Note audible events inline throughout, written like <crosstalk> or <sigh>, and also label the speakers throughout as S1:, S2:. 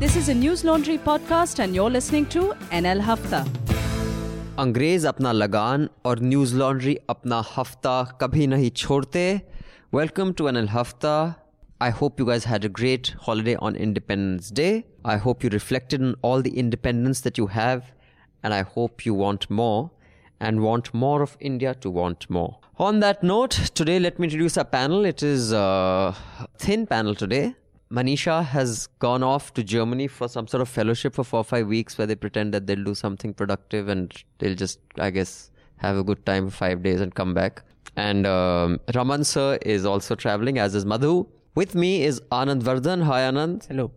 S1: This is a News Laundry podcast, and you're listening to NL Hafta.
S2: अंग्रेज अपना लगान और न्यूज लॉन्ड्री अपना हफ्ता कभी नहीं छोड़ते वेलकम टू एन हफ्ता I hope you guys had a great holiday on Independence Day. I hope you reflected on all the independence that you have, and I hope you want more and want more of India to want more. On that note, today let me introduce our panel. It is a thin panel today. Manisha has gone off to Germany for some sort of fellowship for four or five weeks where they pretend that they'll do something productive and they'll just, I guess, have a good time for five days and come back. And um, Raman sir is also traveling, as is Madhu. With me is Anand Vardhan. Hi, Anand.
S3: Hello.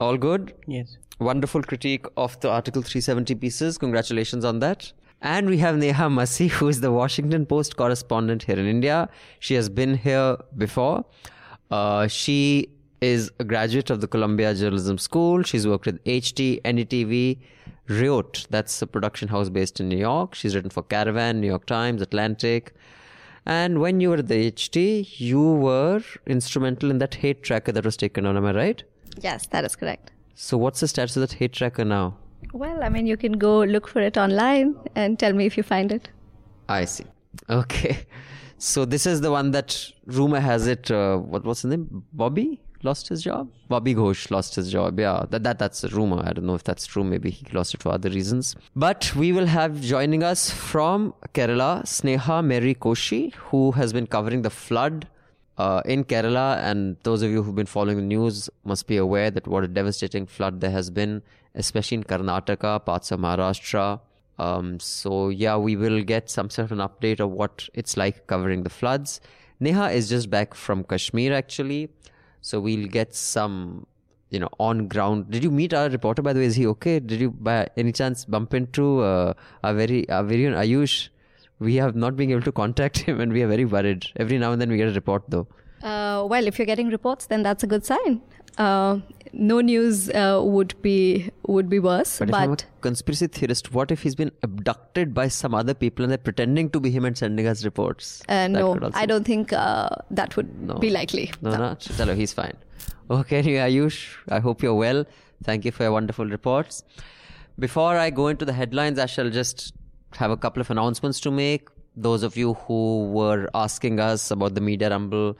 S2: All good?
S3: Yes.
S2: Wonderful critique of the Article 370 pieces. Congratulations on that. And we have Neha Masih, who is the Washington Post correspondent here in India. She has been here before. Uh, she is a graduate of the Columbia Journalism School. She's worked with HT, NDTV, Riot, that's a production house based in New York. She's written for Caravan, New York Times, Atlantic. And when you were at the HT, you were instrumental in that hate tracker that was taken on, am I right?
S4: Yes, that is correct.
S2: So what's the status of that hate tracker now?
S4: Well, I mean, you can go look for it online and tell me if you find it.
S2: I see. Okay. <laughs> So this is the one that rumor has it. Uh, what was his name? Bobby lost his job. Bobby Ghosh lost his job. Yeah, that, that that's a rumor. I don't know if that's true. Maybe he lost it for other reasons. But we will have joining us from Kerala, Sneha Mary Koshy, who has been covering the flood uh, in Kerala. And those of you who've been following the news must be aware that what a devastating flood there has been, especially in Karnataka, parts of Maharashtra. Um, so yeah, we will get some sort of an update of what it's like covering the floods. Neha is just back from Kashmir actually, so we'll get some, you know, on ground. Did you meet our reporter by the way? Is he okay? Did you by any chance bump into uh, very our very Ayush? We have not been able to contact <laughs> him, and we are very worried. Every now and then we get a report though.
S4: Uh, well, if you're getting reports, then that's a good sign. Uh, no news uh, would be would be worse.
S2: But,
S4: But,
S2: if I'm a conspiracy theorist, what if he's been abducted by some other people and they're pretending to be him and sending us reports?
S4: uh, no, I don't think uh, that would
S2: No.
S4: be likely.
S2: No, not. Chalo, he's fine. Okay, <laughs> Ayush, I hope you're well. Thank you for your wonderful reports. Before I go into the headlines, I shall just have a couple of announcements to make. Those of you who were asking us about the Media Rumble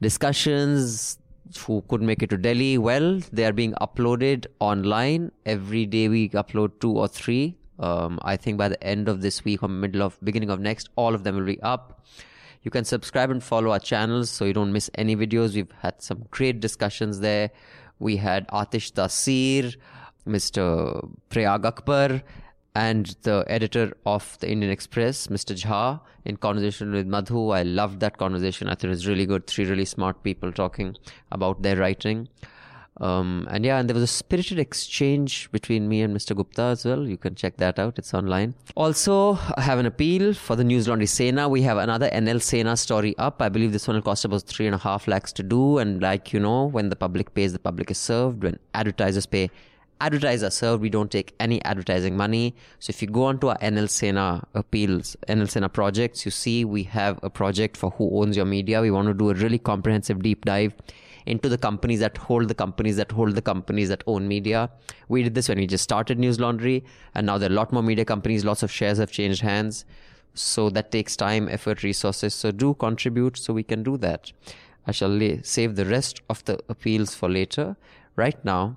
S2: discussions, who couldn't make it to Delhi, well, they are being uploaded online. Every day we upload two or three. Um, I think by the end of this week or middle of beginning of next, all of them will be up. You can subscribe and follow our channels so you don't miss any videos. We've had some great discussions there. We had Aatish Taseer, Mr. Prayag Akbar, and the editor of the Indian Express, Mr. Jha, in conversation with Madhu. I loved that conversation. I thought it was really good. Three really smart people talking about their writing. Um, and yeah, and there was a spirited exchange between me and Mr. Gupta as well. You can check that out. It's online. Also, I have an appeal for the News Laundry Sena. We have another NL Sena story up. I believe this one will cost about three and a half lakhs to do. And like you know, when the public pays, the public is served. When advertisers pay, advertisers are served. We don't take any advertising money. So if you go onto our NL Sena appeals, NL Sena projects, you see we have a project for who owns your media. We want to do a really comprehensive deep dive into the companies that hold the companies that hold the companies that own media. We did this when we just started News Laundry, and now there are a lot more media companies, lots of shares have changed hands. So that takes time, effort, resources. So do contribute so we can do that. I shall save the rest of the appeals for later. Right now,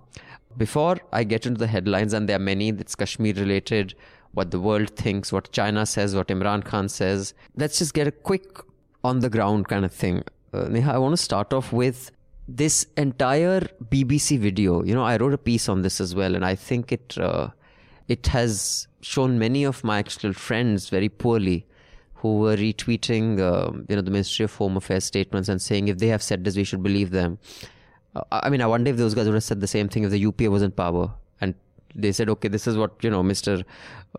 S2: before I get into the headlines, and there are many that's Kashmir related, what the world thinks, what China says, what Imran Khan says, let's just get a quick on the ground kind of thing. Uh, Neha, I want to start off with this entire BBC video. You know, I wrote a piece on this as well, and I think it uh, it has shown many of my actual friends very poorly who were retweeting, um, you know, the Ministry of Home Affairs statements and saying if they have said this, we should believe them. I mean, I wonder if those guys would have said the same thing if the UPA was in power and they said, okay, this is what you know, Mr.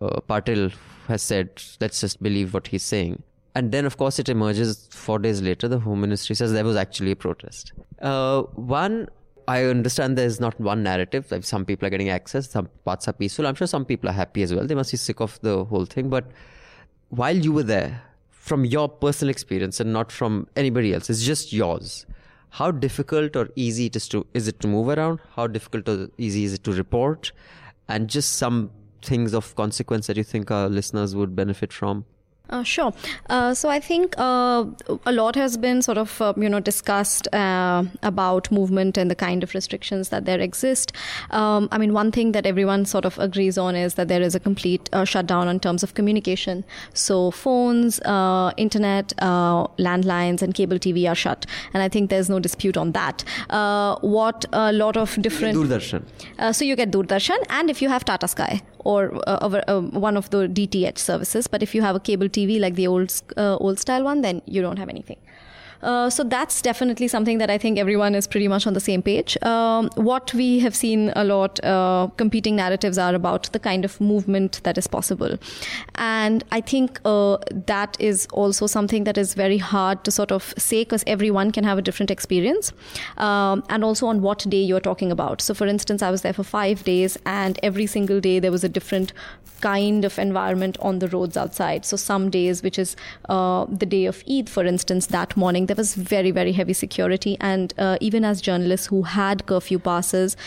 S2: Uh, Patil has said. Let's just believe what he's saying. And then, of course, it emerges four days later. The Home Ministry says there was actually a protest. Uh, one, I understand there's not one narrative. Like, Some people are getting access, some parts are peaceful. I'm sure some people are happy as well. They must be sick of the whole thing. But while you were there, from your personal experience and not from anybody else, it's just yours. How difficult or easy it is to is it to move around? How difficult or easy is it to report? And just some things of consequence that you think our listeners would benefit from.
S4: Uh, sure. Uh, so I think uh, a lot has been sort of uh, you know discussed uh, about movement and the kind of restrictions that there exist. Um, I mean, one thing that everyone sort of agrees on is that there is a complete uh, shutdown in terms of communication. So phones, internet, landlines, and cable TV are shut, and I think there's no dispute on that. what a lot of different
S2: Doordarshan.
S4: so you get Doordarshan, and if you have Tata Sky, or uh, uh, one of the DTH services. But if you have a cable TV like the old uh, old style one, then you don't have anything. Uh, so that's definitely something that I think everyone is pretty much on the same page. Um, what we have seen a lot, uh, competing narratives are about the kind of movement that is possible. And I think uh, that is also something that is very hard to sort of say because everyone can have a different experience. Um, and also on what day you're talking about. So, for instance, I was there for five days, and every single day there was a different kind of environment on the roads outside. So, some days, which is uh, the day of Eid, for instance, that morning, there was very, very heavy security. And uh, even as journalists who had curfew passes,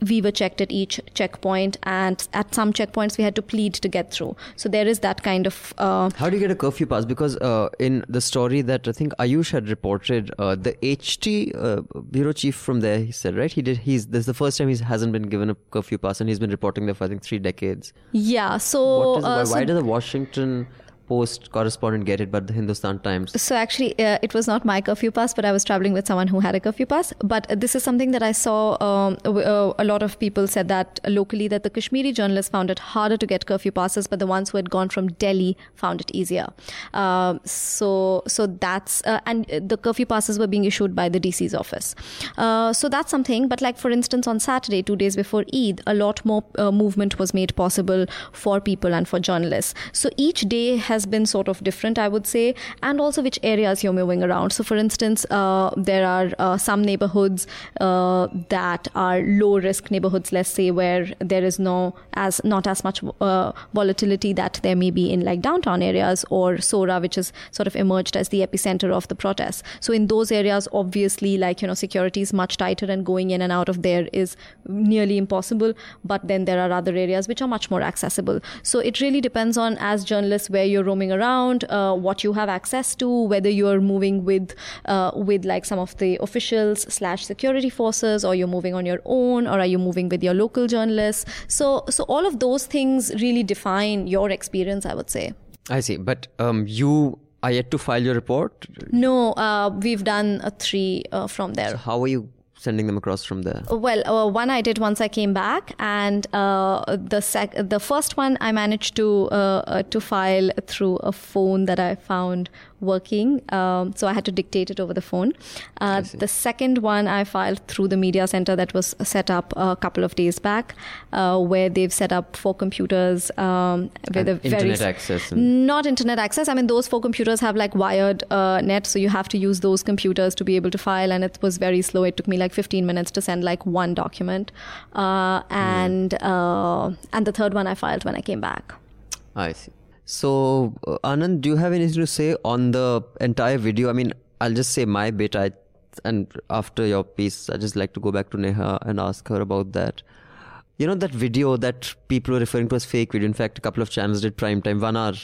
S4: we were checked at each checkpoint, and at some checkpoints we had to plead to get through. So there is that kind of. Uh,
S2: How do you get a curfew pass? Because uh, in the story that I think Ayush had reported, uh, the HT uh, bureau chief from there, he said, right? He did. He's this is the first time he hasn't been given a curfew pass, and he's been reporting there for I think three decades.
S4: Yeah. So
S2: what is, why,
S4: uh, so
S2: why did the Washington Post correspondent get it, but the Hindustan Times.
S4: So actually, uh, it was not my curfew pass, but I was traveling with someone who had a curfew pass. But this is something that I saw. Um, uh, a lot of people said that locally that the Kashmiri journalists found it harder to get curfew passes, but the ones who had gone from Delhi found it easier. Uh, so so that's uh, and the curfew passes were being issued by the DC's office. Uh, so that's something. But like for instance, on Saturday, two days before Eid, a lot more movement was made possible for people and for journalists. So each day has has been sort of different, I would say, and also which areas you're moving around. So, for instance, uh, there are uh, some neighborhoods uh, that are low risk neighborhoods, let's say, where there is no as not as much uh, volatility that there may be in like downtown areas or Soura, which has sort of emerged as the epicenter of the protests. So, in those areas, obviously, like you know, security is much tighter, and going in and out of there is nearly impossible. But then there are other areas which are much more accessible. So, it really depends on as journalists where you're roaming around, uh, what you have access to, whether you're moving with uh, with like some of the officials slash security forces, or you're moving on your own, or are you moving with your local journalists? So so all of those things really define your experience, I would say.
S2: I see, but um, you are yet to file your report.
S4: No, uh, we've done a three uh, from there.
S2: So how are you sending them across from there?
S4: Well, uh, one I did once I came back, and uh, the sec- the first one I managed to uh, uh to file through a phone that I found working. Um, so I had to dictate it over the phone. Uh, the second one I filed through the media center that was set up a couple of days back, uh, where they've set up four computers um, with
S2: and
S4: a
S2: internet
S4: very
S2: access. And-
S4: not internet access. I mean, those four computers have like wired uh, net, so you have to use those computers to be able to file, and it was very slow. It took me like 15 minutes to send like one document, uh, and uh, and the third one I filed when I came back.
S2: I see. So, uh, Anand, do you have anything to say on the entire video? I mean, I'll just say my bit. I and after your piece, I just like to go back to Neha and ask her about that. You know that video that people were referring to as fake video. In fact, a couple of channels did prime time one hour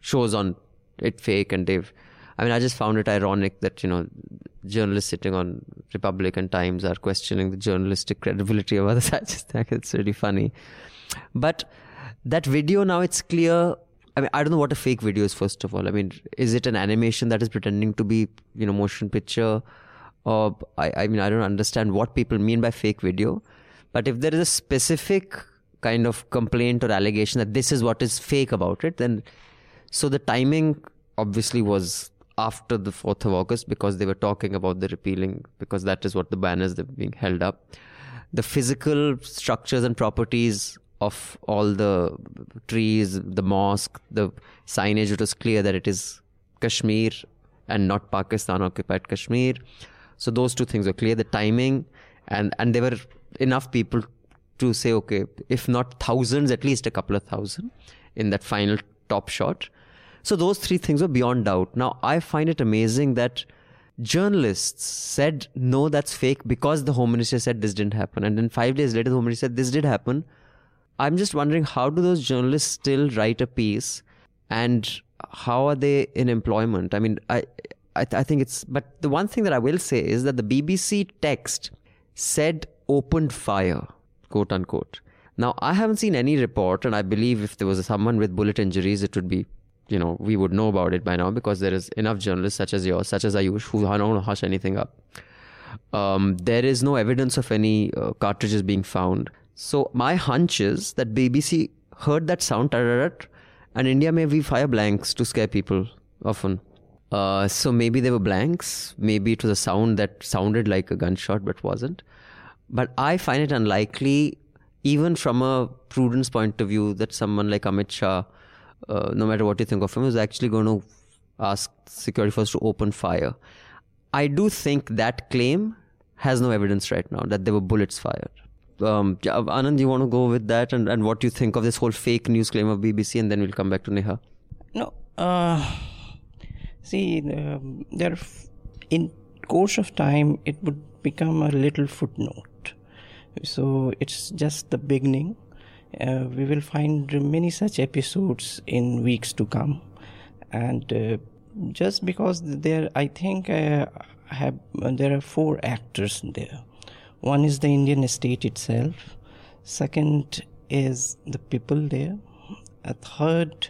S2: shows on it fake, and they've. I mean, I just found it ironic that you know journalists sitting on Republic and Times are questioning the journalistic credibility of others. <laughs> I just think it's really funny. But that video now it's clear I mean, I don't know what a fake video is. First of all, I mean, is it an animation that is pretending to be, you know, motion picture, or I, I mean, I don't understand what people mean by fake video. But if there is a specific kind of complaint or allegation that this is what is fake about it, then so the timing obviously was after the 4th of August because they were talking about the repealing because that is what the banners that were being held up. The physical structures and properties of all the trees, the mosque, the signage, it was clear that it is Kashmir and not Pakistan occupied Kashmir. So those two things were clear. The timing and and there were enough people to say, okay, if not thousands, at least a couple of thousand in that final top shot. So those three things were beyond doubt. Now I find it amazing that journalists said no that's fake because the home minister said this didn't happen and then 5 days later the home minister said this did happen i'm just wondering how do those journalists still write a piece and how are they in employment i mean i I, I think it's but the one thing that i will say is that the bbc text said opened fire quote unquote now i haven't seen any report and i believe if there was someone with bullet injuries it would be you know we would know about it by now because there is enough journalists such as yours, such as Ayush, who don't hush anything up. Um, there is no evidence of any uh, cartridges being found. So my hunch is that BBC heard that sound, and India may be fire blanks to scare people often. Uh, so maybe they were blanks. Maybe it was a sound that sounded like a gunshot but wasn't. But I find it unlikely, even from a prudence point of view, that someone like Amit Shah uh, no matter what you think of him, is actually going to ask security force to open fire. I do think that claim has no evidence right now that there were bullets fired. Um, Anand, you want to go with that and, and what you think of this whole fake news claim of BBC, and then we'll come back to Neha.
S3: No, uh, see, um, there in course of time it would become a little footnote. So it's just the beginning uh, we will find many such episodes in weeks to come. And uh, just because there, I think uh, have there are four actors there. One is the Indian state itself. Second is the people there. A third,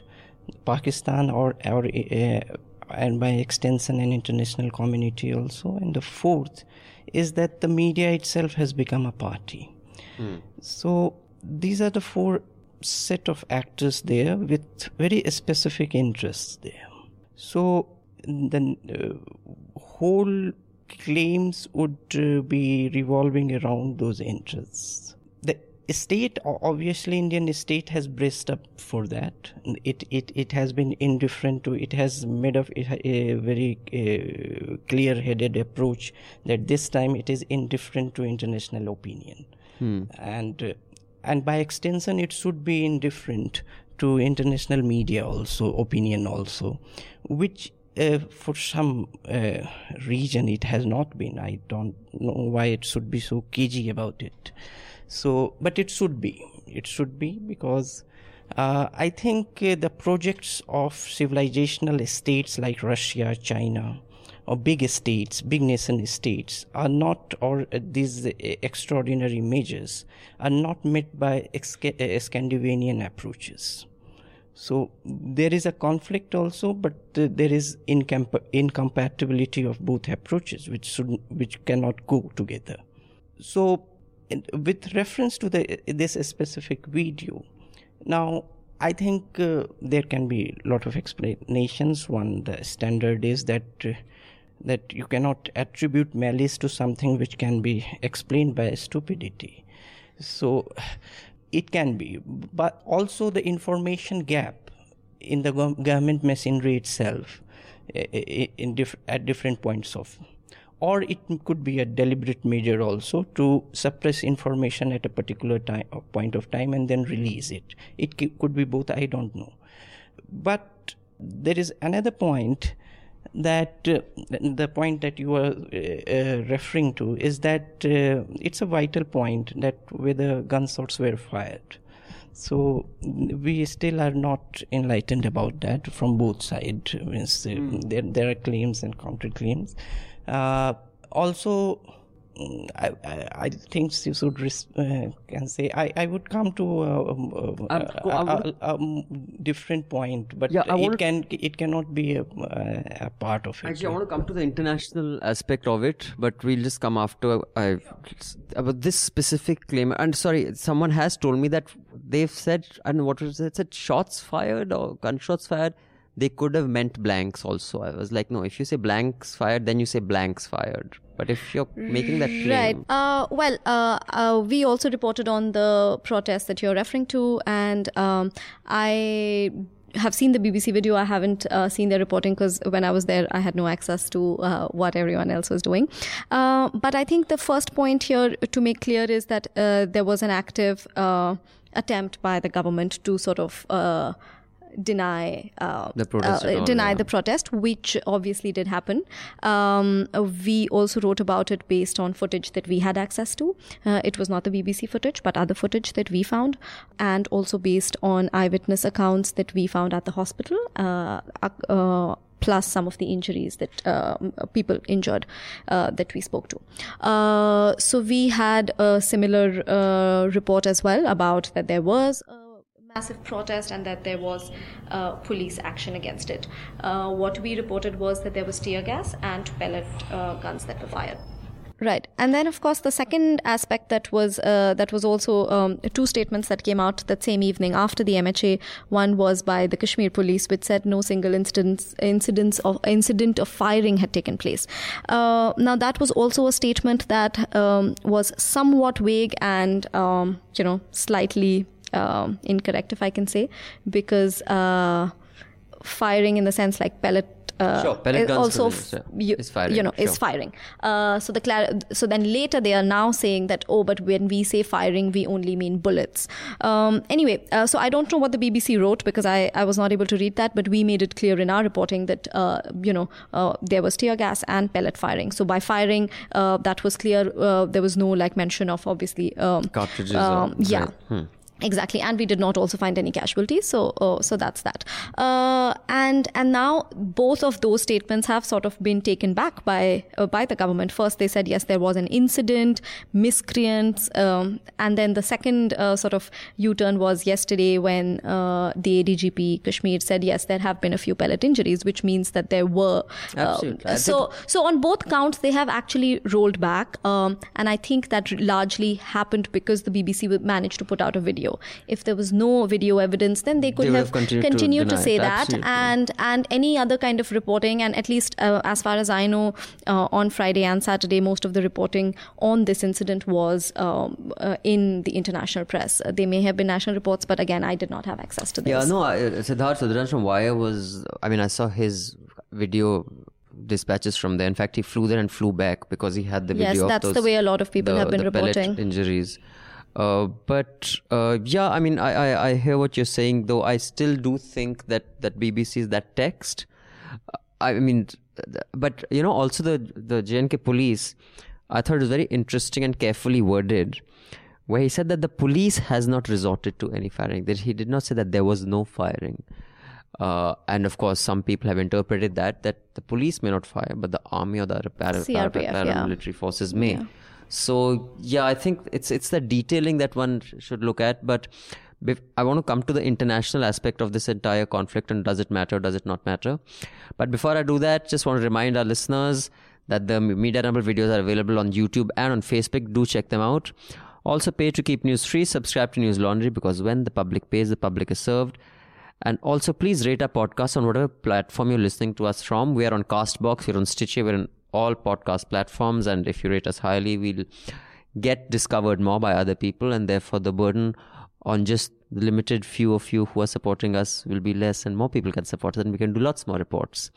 S3: Pakistan or or uh, and by extension an international community also. And the fourth is that the media itself has become a party. Mm. So these are the four set of actors there with very specific interests there. So the uh, whole claims would uh, be revolving around those interests. The state, obviously, Indian state has braced up for that. It it it has been indifferent to. It has made of a very uh, clear-headed approach that this time it is indifferent to international opinion, hmm. and uh, and by extension it should be indifferent to international media also opinion also which uh, for some uh, region it has not been. I don't know why it should be so cagey about it. So but it should be. It should be because uh, I think uh, the projects of civilizational states like Russia, China, or big states, big nation states are not, or these extraordinary measures are not met by uh, Scandinavian approaches. So there is a conflict also, but uh, there is incomp- incompatibility of both approaches, which should, which cannot go together. So, with reference to the this specific video, now I think uh, there can be a lot of explanations. One, the standard is that uh, that you cannot attribute malice to something which can be explained by stupidity. So it can be, but also the information gap in the government machinery itself in diff- at different points of or it could be a deliberate measure also to suppress information at a particular time point of time and then release it. It could be both i don't know. But there is another point that uh, the point that you are uh, uh, referring to is that uh, it's a vital point that whether gunshots were fired. So we still are not enlightened about that from both sides. Mm. There, there are claims and counterclaims. Uh, also, I, I, think you should uh, can say I, I would come to a, um, a, a, a different point, but yeah, it can it cannot be a, a, part of it.
S2: Actually, I want to come to the international aspect of it, but we'll just come after I about this specific claim. And sorry, someone has told me that they've said and what was it? Said shots fired or gunshots fired they could have meant blanks also. I was like, no, if you say blanks fired, then you say blanks fired. But if you're making that claim.
S4: Right. Uh, well, uh, uh, we also reported on the protest that you're referring to, and um, I have seen the BBC video. I haven't uh, seen their reporting because when I was there, I had no access to uh, what everyone else was doing. Uh, but I think the first point here to make clear is that uh, there was an active uh, attempt by the government to sort of uh, deny uh,
S2: The protest at all,
S4: deny
S2: yeah.
S4: the protest, which obviously did happen. Um, we also wrote about it based on footage that we had access to. Uh, it was not the BBC footage, but other footage that we found, and also based on eyewitness accounts that we found at the hospital. Uh, uh, plus some of the injuries that uh, people injured uh, that we spoke to. Uh, so we had a similar uh, report as well about that there was a massive protest and that there was uh, police action against it. Uh, what we reported was that there was tear gas and pellet guns that were fired. Right, and then of course the second aspect that was uh, that was also um, two statements that came out that same evening after the MHA. One was by the Kashmir police, which said no single incidents incidents of incident of firing had taken place. Uh, now that was also a statement that um, was somewhat vague and um, you know slightly um, incorrect, if I can say, because uh, firing in the sense like pellet uh,
S2: Sure, pellet guns
S4: also f- you,
S2: is firing,
S4: you know is firing. Uh, so the clar- so then later they are now saying that oh, but when we say firing, we only mean bullets. Um, anyway, uh, so I don't know what the BBC wrote because I, I was not able to read that, but we made it clear in our reporting that uh, you know uh, there was tear gas and pellet firing. So by firing, uh, that was clear. Uh, there was no like mention of obviously um,
S2: Cartridges or-
S4: Um, yeah.
S2: right. Hmm.
S4: Exactly, and we did not also find any casualties. So, uh, so that's that. Uh, and and now both of those statements have sort of been taken back by uh, by the government. First, they said yes, there was an incident, miscreants, um, and then the second uh, sort of U-turn was yesterday when uh, the ADGP Kashmir said yes, there have been a few pellet injuries, which means that there were. uh,
S2: Absolutely.
S4: So so on both counts, they have actually rolled back, um, and I think that largely happened because the BBC managed to put out a video. If there was no video evidence, then they could
S2: They
S4: have,
S2: have continued to
S4: continued to,
S2: deny
S4: say
S2: it.
S4: that,
S2: Absolutely.
S4: and and any other kind of reporting. And at least uh, as far as I know, uh, on Friday and Saturday, most of the reporting on this incident was um, uh, in the international press. Uh, they may have been national reports, but again, I did not have access to this.
S2: Yeah, no, I, Siddharth Sudharan from Wire was, I mean, I saw his video dispatches from there. In fact, he flew there and flew back because he had the video.
S4: Yes,
S2: video
S4: that's
S2: of
S4: the way a lot of people
S2: the-
S4: have been reporting.
S2: injuries. Uh, but uh, yeah, I mean, I, I, I hear what you're saying, though I still do think that, that BBC is that text. Uh, I mean, but you know, also the, the JNK police, I thought it was very interesting and carefully worded where he said that the police has not resorted to any firing. That he did not say that there was no firing. Uh, and of course, some people have interpreted that that the police may not fire, but the army or the para, para,
S4: CRPF, yeah.
S2: paramilitary forces may. So yeah, I think it's it's the detailing that one should look at. But I want to come to the international aspect of this entire conflict and does it matter? Does it not matter? But before I do that, just want to remind our listeners that the Media Rumble videos are available on YouTube and on Facebook. Do check them out. Also, pay to keep news free. Subscribe to News Laundry because when the public pays, the public is served. And also, please rate our podcast on whatever platform you're listening to us from. We are on Castbox, we're on Stitcher, we're on all podcast platforms. And if you rate us highly, we'll get discovered more by other people. And therefore, the burden on just the limited few of you who are supporting us will be less, and more people can support us, and we can do lots more reports.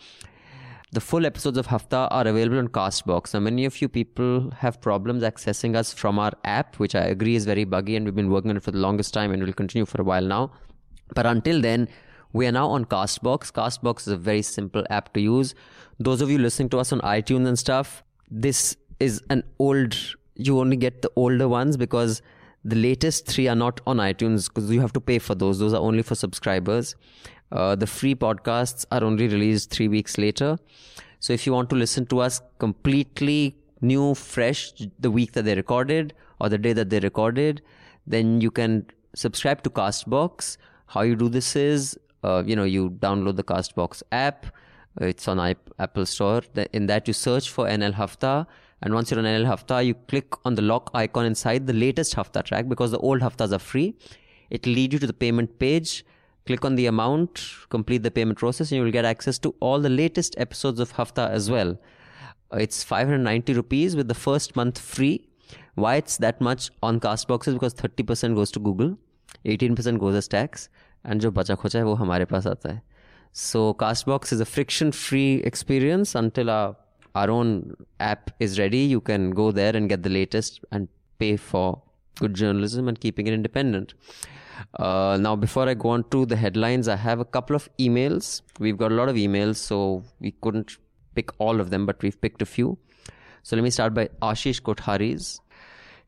S2: The full episodes of Hafta are available on Castbox. Now, many of you people have problems accessing us from our app, which I agree is very buggy, and we've been working on it for the longest time and will continue for a while now. But until then, we are now on Castbox. Castbox is a very simple app to use. Those of you listening to us on iTunes and stuff, this is an old, you only get the older ones because the latest three are not on iTunes because you have to pay for those. Those are only for subscribers. Uh, the free podcasts are only released three weeks later. So if you want to listen to us completely new, fresh, the week that they recorded or the day that they recorded, then you can subscribe to Castbox. How you do this is, uh, you know, you download the Castbox app. Uh, It's on I- Apple Store. Th- In that, you search for NL Hafta. And once you're on NL Hafta, you click on the lock icon inside the latest Hafta track because the old Haftas are free. It'll lead you to the payment page. Click on the amount, complete the payment process, and you will get access to all the latest episodes of Hafta as well. Uh, It's 590 rupees with the first month free. Why it's that much on Castbox is because 30% goes to Google, 18% goes as tax, and जो बचा खोचा है वो हमारे पास आता है. so Castbox is a friction-free experience until our, our own app is ready. You can go there and get the latest and pay for good journalism and keeping it independent. Uh, now, before I go on to the headlines, I have a couple of emails. We've got a lot of emails, so we couldn't pick all of them, but we've picked a few. So let me start by Ashish Kothari's.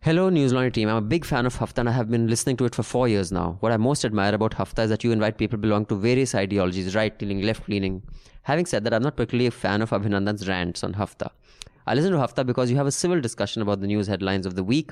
S2: Hello, News Laundry team. I'm a big fan of Hafta and I have been listening to it for four years now. What I most admire about Hafta is that you invite people belonging to various ideologies, right leaning, left leaning. Having said that, I'm not particularly a fan of Abhinandan's rants on Hafta. I listen to Hafta because you have a civil discussion about the news headlines of the week,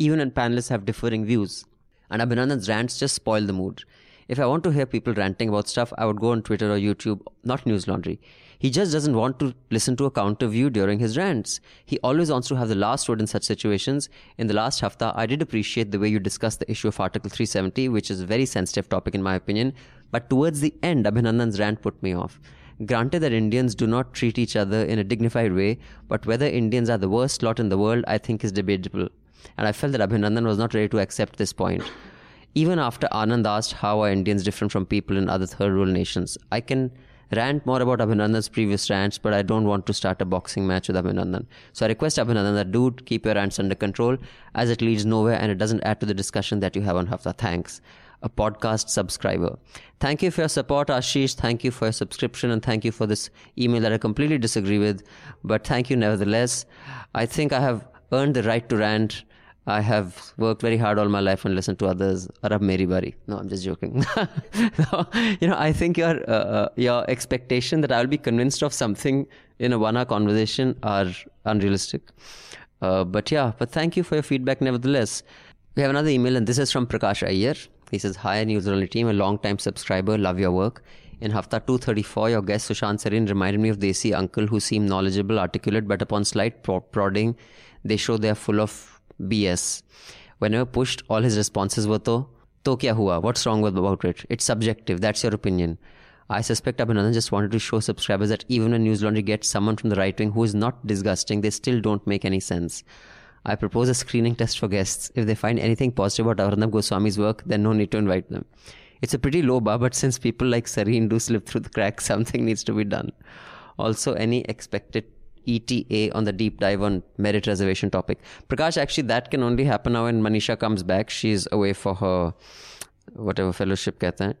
S2: even when panelists have differing views. And Abhinandan's rants just spoil the mood. If I want to hear people ranting about stuff, I would go on Twitter or YouTube, not News Laundry. He just doesn't want to listen to a counter view during his rants. He always wants to have the last word in such situations. In the last hafta, I did appreciate the way you discussed the issue of Article 370, which is a very sensitive topic in my opinion. But towards the end, Abhinandan's rant put me off. Granted that Indians do not treat each other in a dignified way, but whether Indians are the worst lot in the world, I think is debatable. And I felt that Abhinandan was not ready to accept this point. Even after Anand asked how are Indians different from people in other third world nations, I can rant more about Abhinandan's previous rants, but I don't want to start a boxing match with Abhinandan. So I request Abhinandan that dude, keep your rants under control as it leads nowhere and it doesn't add to the discussion that you have on Hafta. Thanks. A podcast subscriber. Thank you for your support, Ashish. Thank you for your subscription and thank you for this email that I completely disagree with. But thank you nevertheless. I think I have earned the right to rant I have worked very hard all my life and listened to others. Arab Meri Bari. No, I'm just joking. <laughs> you know, I think your uh, uh, your expectation that I will be convinced of something in a one-hour conversation are unrealistic. Uh, but yeah, but thank you for your feedback nevertheless. We have another email, and this is from Prakash Ayer. He says, Hi, News Only team, a long time subscriber, love your work. In Hafta 234, your guest Sushant Sareen reminded me of Desi uncle who seemed knowledgeable, articulate, but upon slight prodding, they show they are full of BS. Whenever pushed, all his responses were to, to kya hua? What's wrong with about it? It's subjective. That's your opinion. I suspect Abhinandan just wanted to show subscribers that even when News Laundry gets someone from the right wing who is not disgusting, they still don't make any sense. I propose a screening test for guests. If they find anything positive about Arnab Goswami's work, then no need to invite them. It's a pretty low bar, but since people like Sareen do slip through the cracks, <laughs> something needs to be done. Also, any expected ETA on the deep dive on merit reservation topic. Prakash, actually, that can only happen now when Manisha comes back. She's away for her whatever fellowship kehte hain.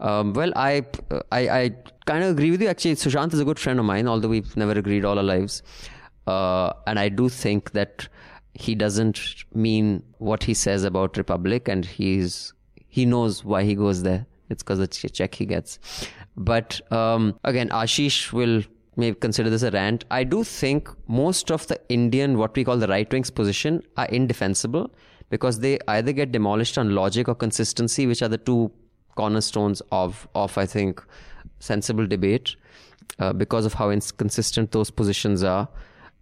S2: Um, well, I, I, I kind of agree with you. Actually, Sushant is a good friend of mine, although we've never agreed all our lives. Uh, and I do think that he doesn't mean what he says about Republic, and he's he knows why he goes there. It's because the check he gets. But um, again, Ashish will may consider this a rant. I do think most of the Indian, what we call the right wing's position, are indefensible because they either get demolished on logic or consistency, which are the two cornerstones of, of I think, sensible debate uh, because of how inconsistent those positions are.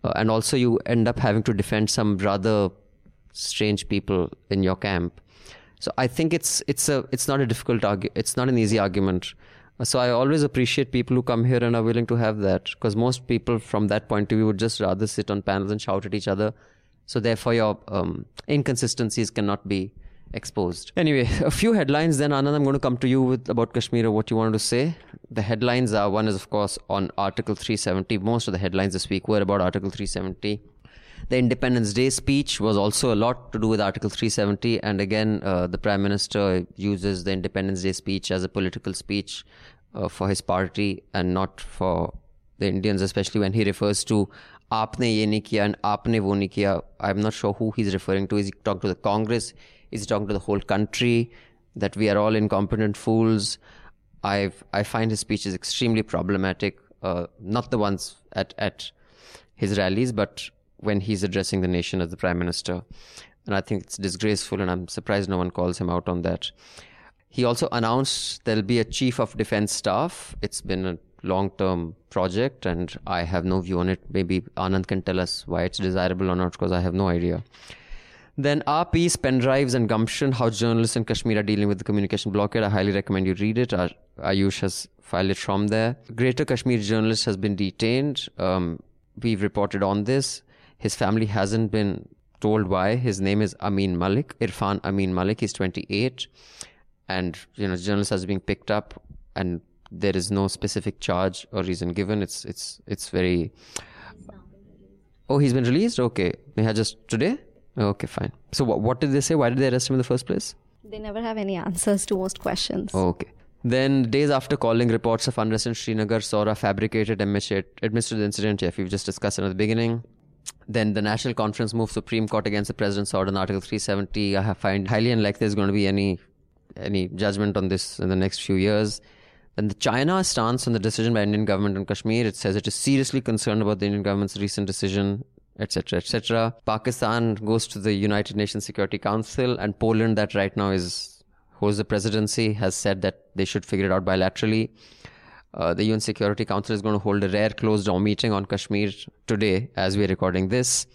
S2: Uh, and also, you end up having to defend some rather strange people in your camp. So I think it's it's a it's not a difficult argument. It's not an easy argument. So I always appreciate people who come here and are willing to have that because most people from that point of view would just rather sit on panels and shout at each other. So therefore your um, inconsistencies cannot be exposed. Anyway, <laughs> a few headlines then Anand I'm going to come to you with about Kashmir or what you wanted to say. The headlines are one is of course on Article 370. Most of the headlines this week were about Article 370 The Independence Day speech was also a lot to do with Article 370, and again, uh, the Prime Minister uses the Independence Day speech as a political speech uh, for his party and not for the Indians, especially when he refers to आपने ये नहीं किया and आपने वो नहीं किया. I'm not sure who he's referring to. Is he talking to the Congress? Is he talking to the whole country? That we are all incompetent fools. I I find his speeches extremely problematic. Uh, not the ones at at his rallies, but when he's addressing the nation as the prime minister. And I think it's disgraceful, and I'm surprised no one calls him out on that. He also announced there'll be a chief of defense staff. It's been a long term project, and I have no view on it. Maybe Anand can tell us why it's desirable or not, because I have no idea. Then Our Peace, Pen Drives, and Gumption How Journalists in Kashmir Are Dealing with the Communication Blockade. I highly recommend you read it. Ayush has filed it from there. Greater Kashmir journalist has been detained. Um, we've reported on this. His family hasn't been told why. His name is Amin Malik, Irfan Amin Malik. He's 28 and you know journalist has been picked up and there is no specific charge or reason given it's it's it's very oh he's been released okay may i just today okay fine so what, what did they say why did they arrest him in the first place
S4: They never have any answers to most questions.
S2: Okay. Then, days after calling reports of unrest in Srinagar, Soura fabricated administered the incident. Yeah, we've just discussed it at the beginning. Then the National Conference moved Supreme Court against the President's order on Article 370. I find highly unlikely there's going to be any any judgment on this in the next few years. Then the China stance on the decision by Indian government on Kashmir. It says it is seriously concerned about the Indian government's recent decision, etc., etc. Pakistan goes to the United Nations Security Council, and Poland, that right now is holds the presidency, has said that they should figure it out bilaterally. Uh, the UN Security Council is going to hold a rare closed door meeting on Kashmir today as we're recording this.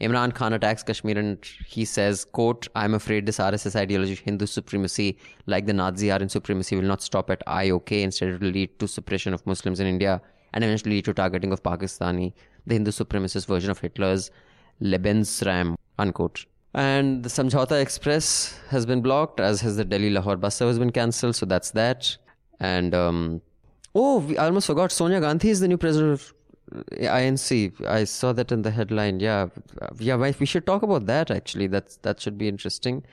S2: Imran Khan attacks Kashmir and he says, quote, I'm afraid this RSS ideology, Hindu supremacy, like the Nazi Aryan supremacy, will not stop at IOK. Instead, it will lead to suppression of Muslims in India and eventually lead to targeting of Pakistani, the Hindu supremacist version of Hitler's Lebensraum, unquote. And the Samjhauta Express has been blocked, as has the Delhi Lahore bus service been cancelled. So that's that. And um, oh, we, I almost forgot. Sonia Gandhi is the new president of INC. I saw that in the headline. Yeah, yeah. We should talk about that. Actually, that's that should be interesting.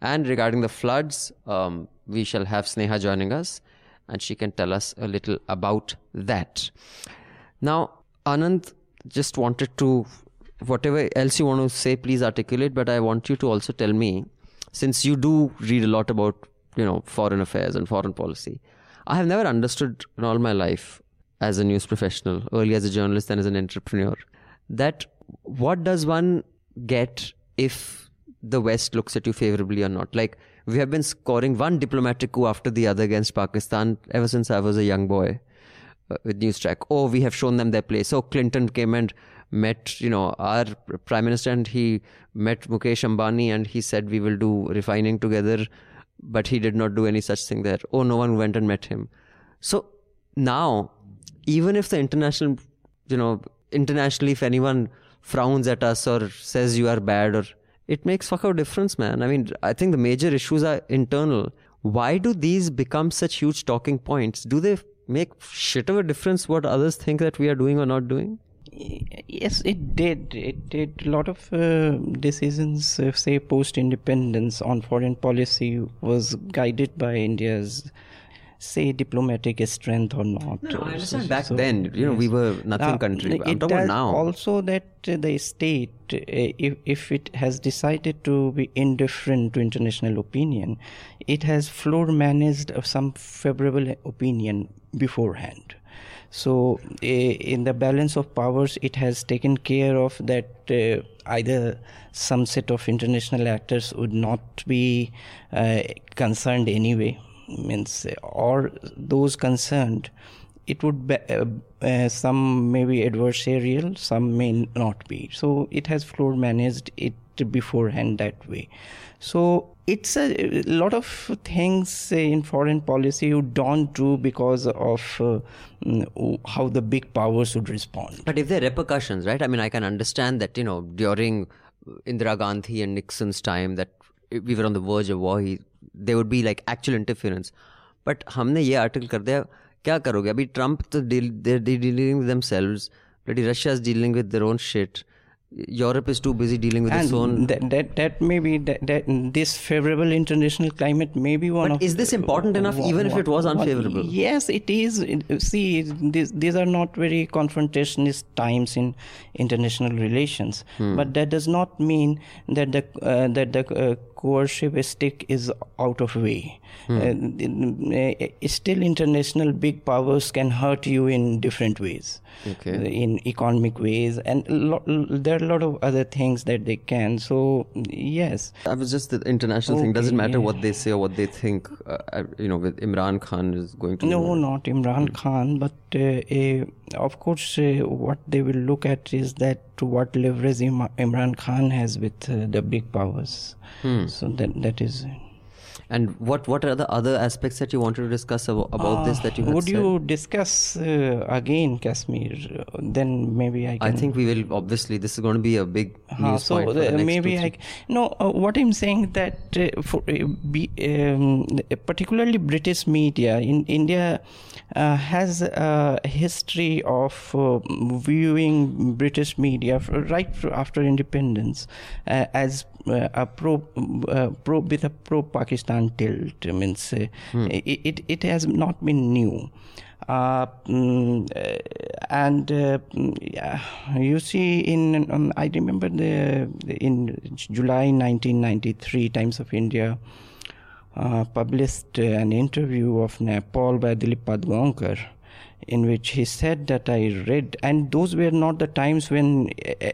S2: And regarding the floods, um, we shall have Sneha joining us, and she can tell us a little about that. Now, Anand just wanted to whatever else you want to say, please articulate. But I want you to also tell me, since you do read a lot about you know foreign affairs and foreign policy, I have never understood in all my life as a news professional, early as a journalist, and as an entrepreneur, that what does one get if the West looks at you favorably or not? Like we have been scoring one diplomatic coup after the other against Pakistan ever since I was a young boy uh, with Newstrack. Oh, we have shown them their place. Oh, Clinton came and met, you know, our prime minister and he met Mukesh Ambani and he said we will do refining together, but he did not do any such thing there. Oh, no one went and met him. So now, even if the international, you know, internationally, if anyone frowns at us or says you are bad or it makes fuck out difference, man. I mean, I think the major issues are internal. Why do these become such huge talking points? Do they make shit of a difference what others think that we are doing or not doing?
S3: Yes, it did. It did. A lot of uh, decisions, uh, say post independence on foreign policy, was guided by India's say diplomatic strength or not.
S2: No, I understand so, back so, then, you know, yes. we were nothing now, country. I'm talking about now.
S3: Also, that the state, uh, if, if it has decided to be indifferent to international opinion, it has floor managed some favorable opinion beforehand. So, uh, in the balance of powers, it has taken care of that uh, either some set of international actors would not be uh, concerned anyway, means, or those concerned, it would be uh, some may be adversarial, some may not be. So, it has floor managed it beforehand that way. So, it's a, a, lot of things in foreign policy you don't do because of uh, mm, how the big powers would respond.
S2: But if there are repercussions, right? I mean, I can understand that, you know, during Indira Gandhi and Nixon's time, that we were on the verge of war, he, there would be like actual interference. But हमने ये article कर दिया क्या करोगे अभी Trump तो they're dealing with themselves bloody Russia is dealing with their own shit Europe is too busy dealing with
S3: and
S2: its own.
S3: That, that, that may be that, that this favorable international climate may be one
S2: but
S3: of.
S2: Is this important enough, one, even if it was unfavorable?
S3: One, yes, it is. See, these, these are not very confrontationist times in international relations, hmm. but that does not mean that the uh, that the uh, coercive stick is out of way. Hmm. Uh, still, international big powers can hurt you in different ways, okay. in economic ways, and lo- there are a lot of other things that they can. So, yes.
S2: i was just the international okay, thing. Doesn't matter yeah. what they say or what they think. Uh, you know, with Imran Khan is going to.
S3: No, not Imran Khan, but uh, of course, uh, what they will look at is that what leverage Imran Khan has with uh, the big powers. Hmm. So that that is.
S2: And what what are the other aspects that you wanted to discuss about, about uh, this that you
S3: would
S2: said?
S3: you discuss uh, again Kashmir? Then maybe I. Can...
S2: I think we will. Obviously, this is going to be a big news
S3: so
S2: point. So
S3: maybe I. No, uh, what I'm saying that uh, for uh, be, um, particularly British media in India uh, has a history of viewing British media right after independence as uh, a pro, uh, pro with a pro Pakistan tilt. I means uh, it, it it has not been new. Uh, mm, uh, and uh, mm, yeah, you see, in um, I remember the in July 1993, Times of India uh, published an interview of Nepal by Dilip Padgaonkar in which he said that I read, and those were not the times when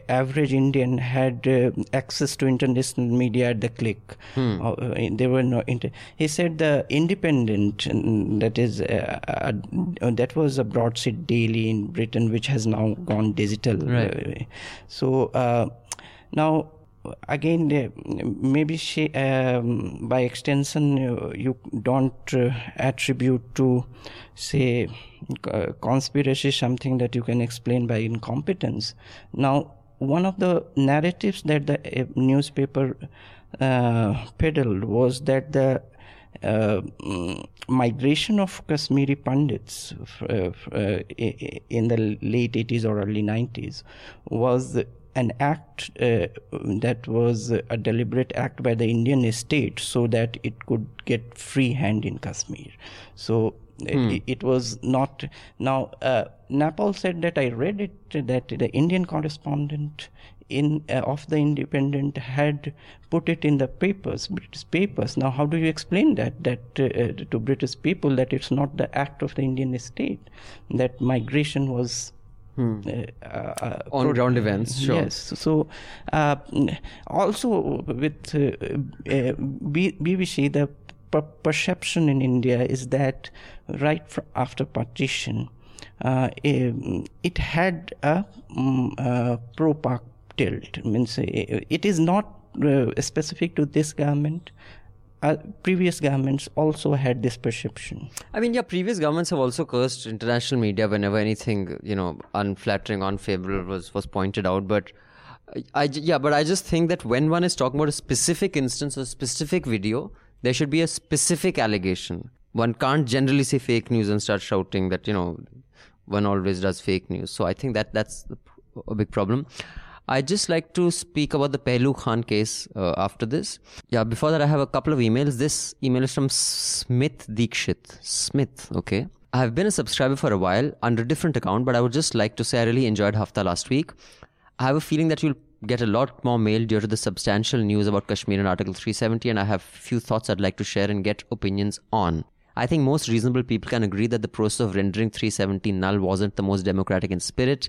S3: average Indian had uh, access to international media at the click. Uh, uh, there were no. Inter- he said the Independent, mm, that is, uh, uh, that was a broadsheet daily in Britain, which has now gone digital.
S2: Right.
S3: Uh, so uh, now again maybe she, um, by extension uh, you don't uh, attribute to say conspiracy something that you can explain by incompetence. Now one of the narratives that the uh, newspaper uh, peddled was that the uh, mm, migration of Kashmiri Pandits uh, in the late 80s or early 90s was an act uh, that was a deliberate act by the Indian state so that it could get free hand in Kashmir. So it, it was not. Now, uh, Napal said that I read it that the Indian correspondent in uh, of the Independent had put it in the papers, British papers. Now, how do you explain that that uh, to British people that it's not the act of the Indian state that migration was uh, uh,
S2: on ground events, sure.
S3: Yes. So, uh, also with uh, uh, B- BBC, the per- perception in India is that right after partition, uh, um, it had a um, uh, pro-Pak tilt. Means uh, it is not uh, specific to this government. Uh, previous governments also had this perception.
S2: I mean, yeah, previous governments have also cursed international media whenever anything, you know, unflattering, unfavorable was, was pointed out. But I, yeah, but I just think that when one is talking about a specific instance or a specific video, there should be a specific allegation. One can't generally say fake news and start shouting that, you know, one always does fake news. So I think that that's a big problem. I'd just like to speak about the Pehlu Khan case uh, after this. Yeah, before that, I have a couple of emails. This email is from Smith Deekshit. Smith, okay. I have been a subscriber for a while under a different account, but I would just like to say I really enjoyed Hafta last week. I have a feeling that you'll get a lot more mail due to the substantial news about Kashmir and Article 370, and I have few thoughts I'd like to share and get opinions on. I think most reasonable people can agree that the process of rendering 370 null wasn't the most democratic in spirit.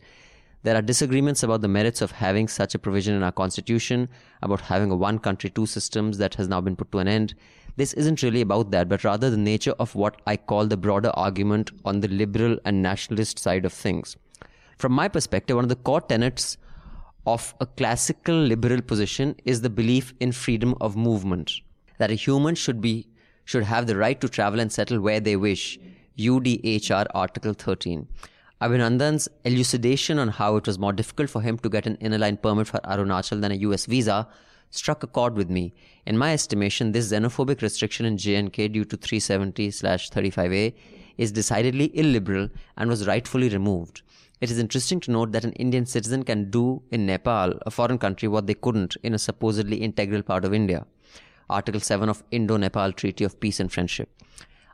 S2: There are disagreements about the merits of having such a provision in our constitution, about having a one country, two systems that has now been put to an end. This isn't really about that, but rather the nature of what I call the broader argument on the liberal and nationalist side of things. From my perspective, one of the core tenets of a classical liberal position is the belief in freedom of movement that a human should be should have the right to travel and settle where they wish udhr article 13 abhinandan's elucidation on how it was more difficult for him to get an inner line permit for arunachal than a us visa struck a chord with me in my estimation this xenophobic restriction in jnk due to 370/35a is decidedly illiberal and was rightfully removed it is interesting to note that an Indian citizen can do in Nepal, a foreign country, what they couldn't in a supposedly integral part of India. Article 7 of Indo Nepal Treaty of Peace and Friendship.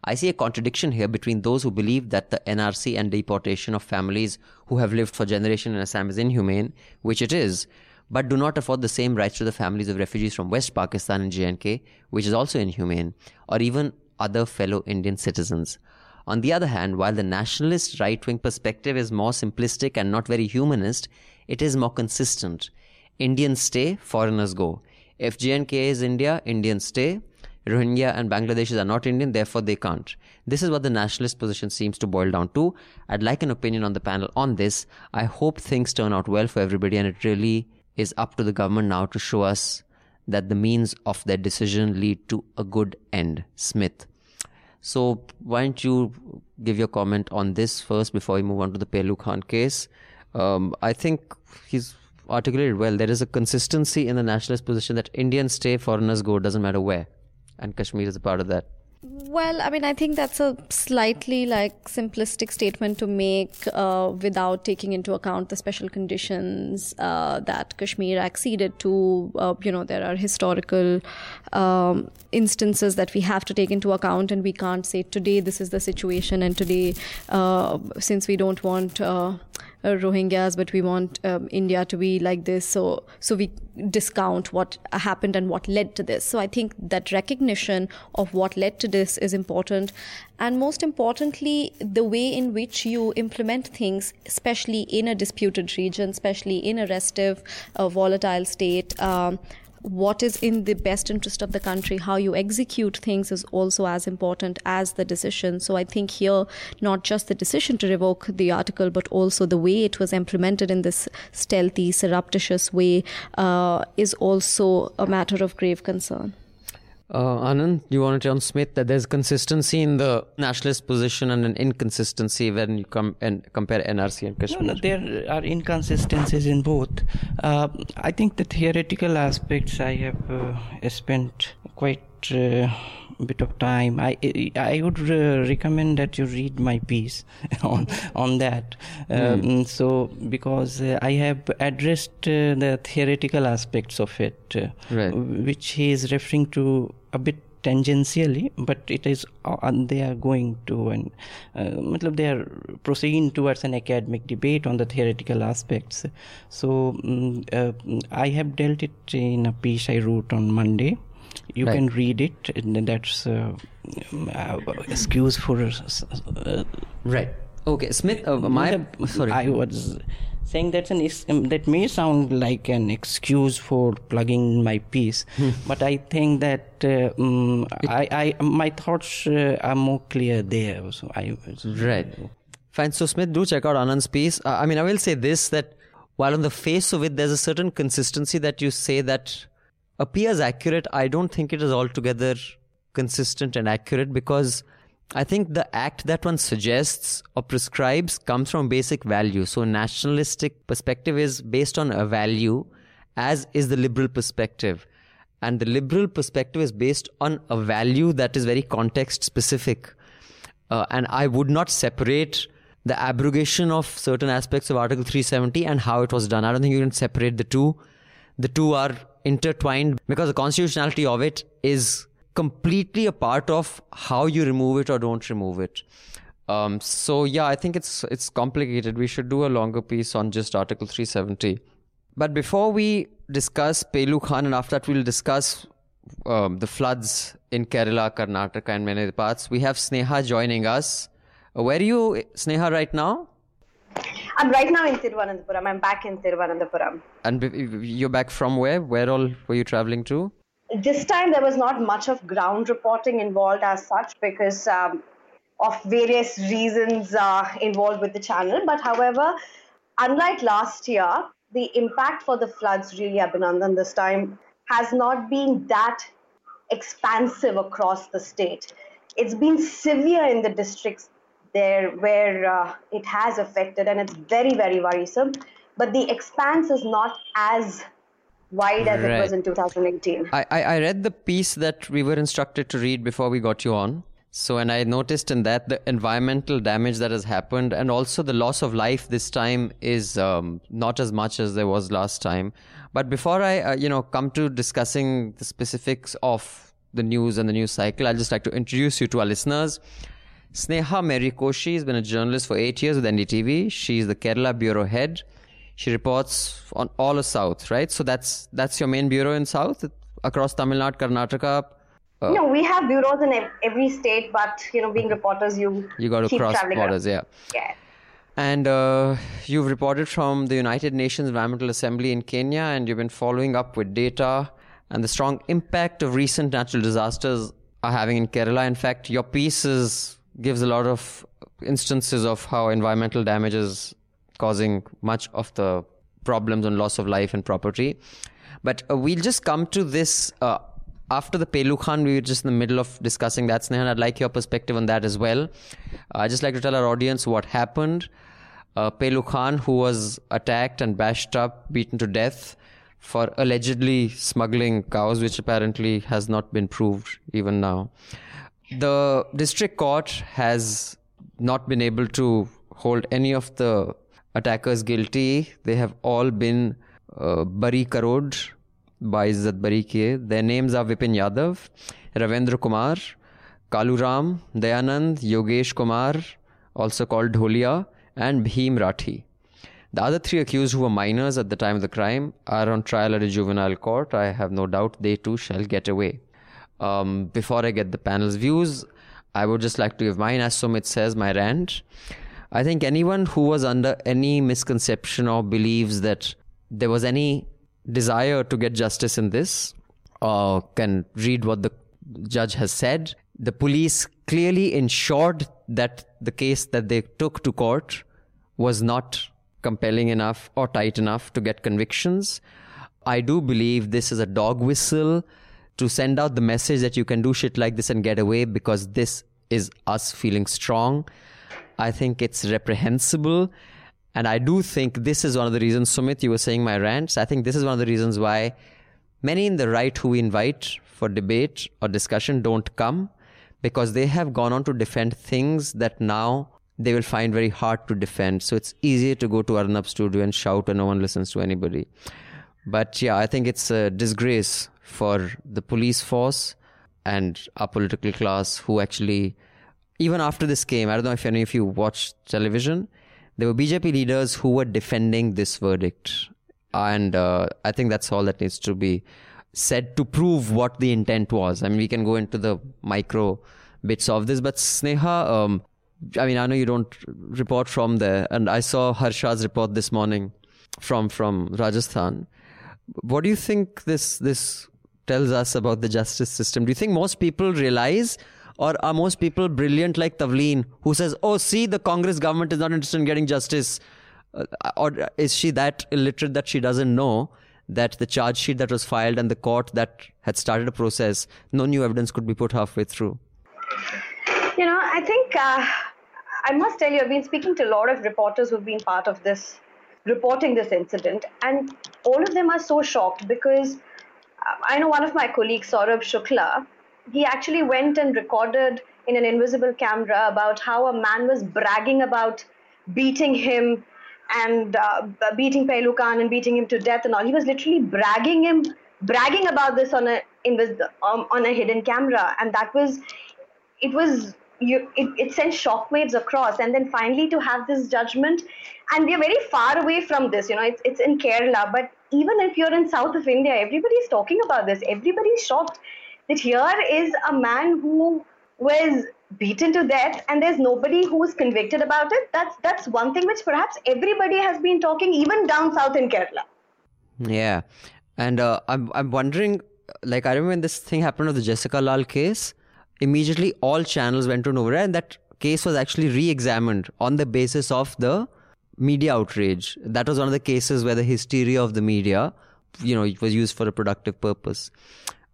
S2: I see a contradiction here between those who believe that the NRC and deportation of families who have lived for generations in Assam is inhumane, which it is, but do not afford the same rights to the families of refugees from West Pakistan and JNK, which is also inhumane, or even other fellow Indian citizens. On the other hand, while the nationalist right wing perspective is more simplistic and not very humanist, it is more consistent. Indians stay, foreigners go. If JNK is India, Indians stay. Rohingya and Bangladeshis are not Indian, therefore they can't. This is what the nationalist position seems to boil down to. I'd like an opinion on the panel on this. I hope things turn out well for everybody, and it really is up to the government now to show us that the means of their decision lead to a good end. Smith. So why don't you give your comment on this first before we move on to the Pehlu Khan case? Um, I think he's articulated well. There is a consistency in the nationalist position that Indians stay, foreigners go, doesn't matter where. And Kashmir is a part of that.
S4: Well, I mean, I think that's a slightly like simplistic statement to make uh, without taking into account the special conditions uh, that Kashmir acceded to. Uh, you know, there are historical um, instances that we have to take into account, and we can't say today this is the situation, and today, uh, since we don't want uh, Rohingyas, but we want um, India to be like this. So, so we discount what happened and what led to this. So, I think that recognition of what led to this is important, and most importantly, the way in which you implement things, especially in a disputed region, especially in a restive, uh, volatile state. Um, what is in the best interest of the country, how you execute things is also as important as the decision. So I think here, not just the decision to revoke the article, but also the way it was implemented in this stealthy, surreptitious way uh, is also a matter of grave concern.
S2: Uh, Anand, you want to tell Smith that there's consistency in the nationalist position and an inconsistency when you come and compare NRC and Kashmir?
S3: No, no, there are inconsistencies in both. Uh, I think the theoretical aspects I have uh, spent quite uh, bit of time. I I would uh, recommend that you read my piece <laughs> on on that. Um, mm. So because uh, I have addressed uh, the theoretical aspects of it, uh,
S2: right.
S3: which he is referring to a bit tangentially but it is uh, they are going to and uh, they are proceeding towards an academic debate on the theoretical aspects so um, uh, i have dealt it in a piece i wrote on monday you right. can read it and that's uh, uh, excuse for uh,
S2: right. Okay smith uh, my sorry.
S3: I was saying that's an um, that may sound like an excuse for plugging my piece hmm. but i think that um, I, I my thoughts uh, are more clear there so i
S2: right. Fine. So smith do check out anand's piece. Uh, i mean i will say this that while on the face of it there's a certain consistency that you say that appears accurate, I don't think it is altogether consistent and accurate because I think the act that one suggests or prescribes comes from basic value. So nationalistic perspective is based on a value, as is the liberal perspective. And the liberal perspective is based on a value that is very context specific. Uh, and I would not separate the abrogation of certain aspects of Article 370 and how it was done. I don't think you can separate the two. The two are intertwined because the constitutionality of it is completely a part of how you remove it or don't remove it. Um, so yeah, I think it's it's complicated. We should do a longer piece on just Article 370. But before we discuss Pehlu Khan, and after that we'll discuss um, the floods in Kerala, Karnataka, and many other parts, we have Sneha joining us. Uh, where are you, Sneha, right now?
S5: I'm right now in Thiruvananthapuram. I'm back in Thiruvananthapuram.
S2: And you're back from where? Where all were you traveling to?
S5: This time there was not much of ground reporting involved as such because um, of various reasons uh, involved with the channel. But however, unlike last year, the impact for the floods, really, Abhinandan, this time has not been that expansive across the state. It's been severe in the districts there where uh, it has affected, and it's very, very worrisome. But the expanse is not as wide as right. it was in 2018. I,
S2: I read the piece that we were instructed to read before we got you on. So, and I noticed in that the environmental damage that has happened and also the loss of life this time is um, not as much as there was last time. But before I, uh, you know, come to discussing the specifics of the news and the news cycle, I'd just like to introduce you to our listeners. Sneha Mary Koshy has been a journalist for eight years with NDTV. She's the Kerala bureau head. She reports on all of South, right? So that's that's your main bureau in South across Tamil Nadu, Karnataka.
S5: Uh, no, we have bureaus in every state, but you know, being reporters, you
S2: you got to cross borders,
S5: around. yeah. Yeah.
S2: And uh, you've reported from the United Nations Environmental Assembly in Kenya, and you've been following up with data and the strong impact of recent natural disasters are having in Kerala. In fact, your piece is gives a lot of instances of how environmental damage is causing much of the problems and loss of life and property. But uh, we'll just come to this uh, after the Pehlu Khan. We were just in the middle of discussing that, Snehan. I'd like your perspective on that as well. I'd just like to tell our audience what happened. Uh, Pehlu Khan, who was attacked and bashed up, beaten to death for allegedly smuggling cows, which apparently has not been proved even now. The district court has not been able to hold any of the attackers guilty. They have all been uh, bari karod by Izzat bari kiye. Their names are Vipin Yadav, Ravendra Kumar, Kaluram, Dayanand, Yogesh Kumar, also called Dholia, and Bhim Rathi. The other three accused who were minors at the time of the crime are on trial at a juvenile court. I have no doubt they too shall get away. Um, before I get the panel's views, I would just like to give mine, as Sumit says, my rant. I think anyone who was under any misconception or believes that there was any desire to get justice in this uh, can read what the judge has said. The police clearly ensured that the case that they took to court was not compelling enough or tight enough to get convictions. I do believe this is a dog whistle to send out the message that you can do shit like this and get away because this is us feeling strong. I think it's reprehensible. And I do think this is one of the reasons, Sumit, you were saying my rants. I think this is one of the reasons why many in the right who we invite for debate or discussion don't come because they have gone on to defend things that now they will find very hard to defend. So it's easier to go to Arnab studio and shout and no one listens to anybody. But yeah, I think it's a disgrace for the police force and our political class who actually, even after this came, I don't know if any of you watched television, there were BJP leaders who were defending this verdict. And uh, I think that's all that needs to be said to prove what the intent was. I mean, we can go into the micro bits of this, but Sneha, um, I mean, I know you don't report from there, and I saw Harsha's report this morning from from Rajasthan. What do you think this this tells us about the justice system? Do you think most people realize, or are most people brilliant like Tavleen, who says, "Oh, see, the Congress government is not interested in getting justice," uh, or is she that illiterate that she doesn't know? That the charge sheet that was filed and the court that had started a process, no new evidence could be put halfway through.
S5: You know, I think uh, I must tell you, I've been speaking to a lot of reporters who've been part of this, reporting this incident, and all of them are so shocked because I know one of my colleagues, Saurabh Shukla, he actually went and recorded in an invisible camera about how a man was bragging about beating him and uh, beating Pehlu Khan and beating him to death and all. He was literally bragging him, bragging about this on a invis- um, on a hidden camera, and that was, it was you, it, it sent shockwaves across and then finally to have this judgment and we are very far away from this you know it's, it's in kerala but even if you're in south of india everybody's talking about this. Everybody's shocked that here is a man who was beaten to death and there's nobody who's convicted about it. That's that's one thing which perhaps everybody has been talking even down south in kerala.
S2: Yeah. And uh, I'm, I'm wondering like i remember when this thing happened with the jessica lall case immediately all channels went to Novara and that case was actually re-examined on the basis of the media outrage. That was one of the cases where the hysteria of the media, you know, it was used for a productive purpose.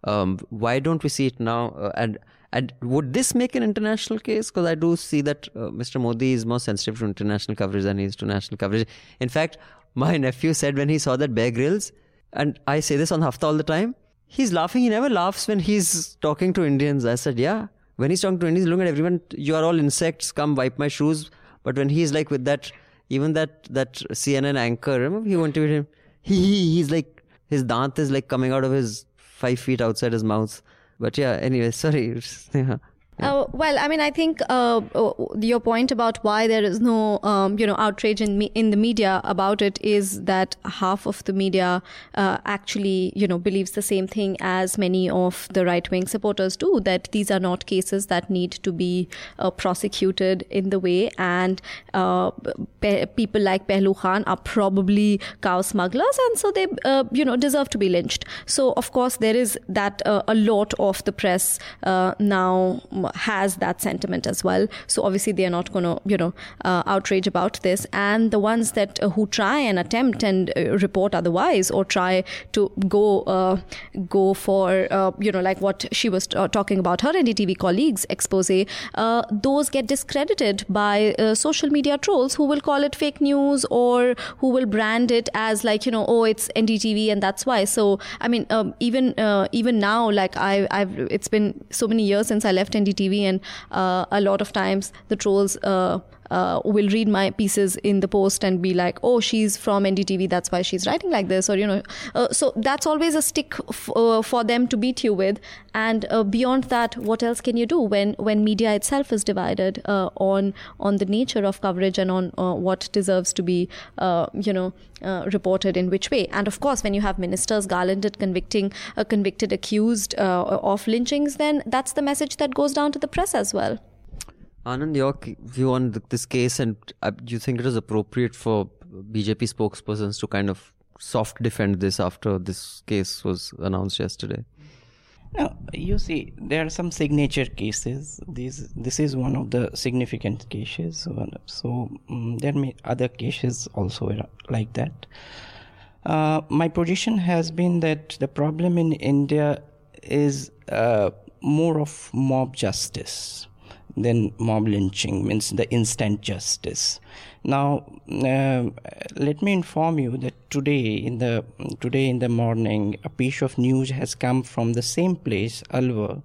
S2: Um, why don't we see it now? Uh, and and would this make an international case? Because I do see that uh, Mr. Modi is more sensitive to international coverage than he is to national coverage. In fact, my nephew said when he saw that Bear Grylls, and I say this on Hafta all the time, he's laughing. He never laughs when he's talking to Indians. I said, yeah. When he's talking to Indians, looking at everyone, you are all insects. Come wipe my shoes. But when he's like with that, even that that CNN anchor, remember he went to him. He, he he's like his dant is like coming out of his five feet outside his mouth. But yeah, anyway, sorry. <laughs> Yeah.
S4: Uh, well, I mean, I think uh, uh, your point about why there is no, um, you know, outrage in me- in the media about it is that half of the media uh, actually, you know, believes the same thing as many of the right wing supporters do. That these are not cases that need to be uh, prosecuted in the way, and uh, pe- people like Pehlu Khan are probably cow smugglers, and so they, you know, deserve to be lynched. So, of course, there is that a lot of the press now has that sentiment as well. So obviously they are not going to, you know, uh, outrage about this. And the ones that uh, who try and attempt and uh, report otherwise or try to go uh, go for, uh, you know, like what she was uh, talking about her NDTV colleagues expose, those get discredited by social media trolls who will call it fake news or who will brand it as like, you know, oh, it's NDTV and that's why. So I mean, um, even even now, like I, I've it's been so many years since I left NDTV NDTV, and uh, a lot of times the trolls. Uh, will read my pieces in the post and be like, "Oh, she's from NDTV, that's why she's writing like this," or you know. Uh, so that's always a stick f- uh, for them to beat you with. And uh, beyond that, what else can you do when when media itself is divided uh, on on the nature of coverage and on uh, what deserves to be, you know, reported in which way? And of course, when you have ministers garlanded convicting a convicted accused of lynchings, then that's the message that goes down to the press as well.
S2: Anand, your view on this case, and uh, do you think it is appropriate for BJP spokespersons to kind of soft defend this after this case was announced yesterday?
S3: Now, you see, there are some signature cases. This this is one of the significant cases. So um, there may other cases also like that. Uh, my position has been that the problem in India is uh, more of mob justice then mob lynching means the instant justice. Now, uh, let me inform you that today in the today in the morning, a piece of news has come from the same place, Alwar,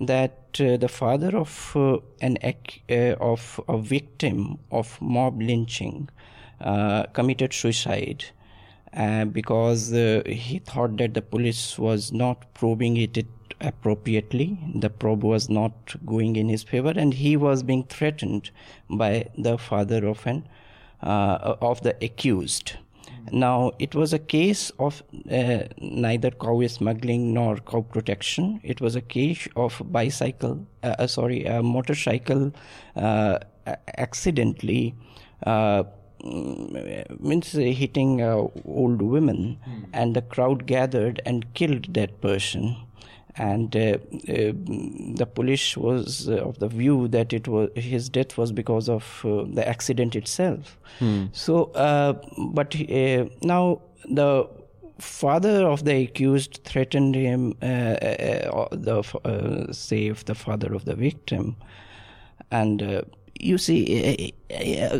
S3: that uh, the father of uh, an uh, of a victim of mob lynching uh, committed suicide. Uh, because he thought that the police was not probing it, it appropriately. The probe was not going in his favor, and he was being threatened by the father of an uh, of the accused. Now, it was a case of uh, neither cow smuggling nor cow protection. It was a case of bicycle, uh, uh sorry, a motorcycle uh, accidentally uh, means hitting old women, mm. and the crowd gathered and killed that person and uh, uh, the police was uh, of the view that it was his death was because of the accident itself. Hmm. So, but now the father of the accused threatened him, uh, uh, the uh, say if the father of the victim, and you see,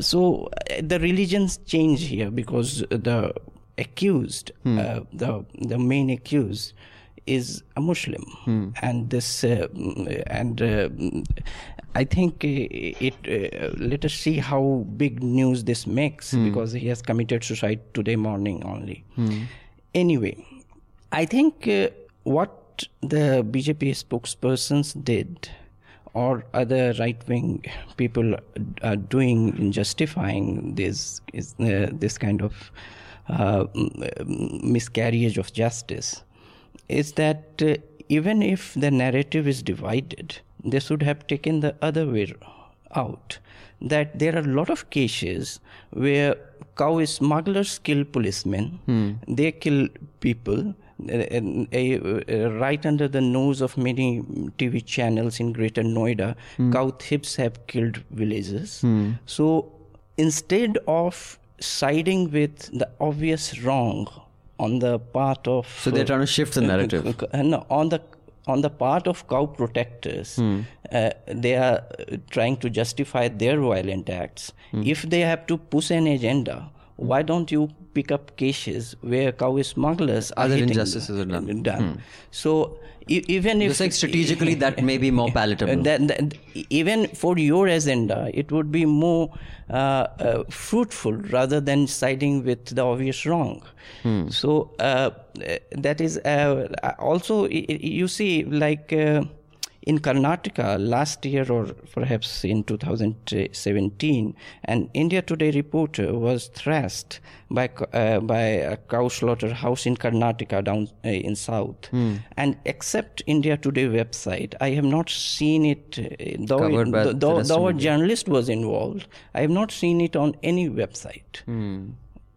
S3: so the religions change here because the accused, hmm. the the main accused, is a Muslim, hmm. and this uh, and uh, I think it. Uh, let us see how big news this makes hmm. because he has committed suicide today morning only. Hmm. Anyway, I think uh, what the BJP spokespersons did or other right wing people are doing in justifying this is uh, this kind of uh, miscarriage of justice is that uh, even if the narrative is divided, they should have taken the other way out. That there are a lot of cases where cow smugglers kill policemen, hmm. they kill people. Uh, uh, right under the nose of many TV channels in Greater Noida, hmm. cow thieves have killed villages. Hmm. So instead of siding with the obvious wrong on the part of
S2: so they're trying to shift the narrative <laughs>
S3: and on the on the part of cow protectors hmm. uh, they are trying to justify their violent acts hmm. if they have to push an agenda why don't you pick up cases where cow smugglers
S2: other injustices are done,
S3: done. Hmm. so even if
S2: like strategically that may be more palatable <laughs>
S3: that, that, even for your agenda it would be more uh, uh, fruitful rather than siding with the obvious wrong hmm. so uh, that is uh, also you see like uh, in Karnataka last year or perhaps in 2017, an India Today reporter was thrashed by uh, by a cow slaughterhouse in Karnataka down uh, in south. Mm. And except India Today website, I have not seen it. Uh, though, it, though, though a journalist was involved, I have not seen it on any website. Mm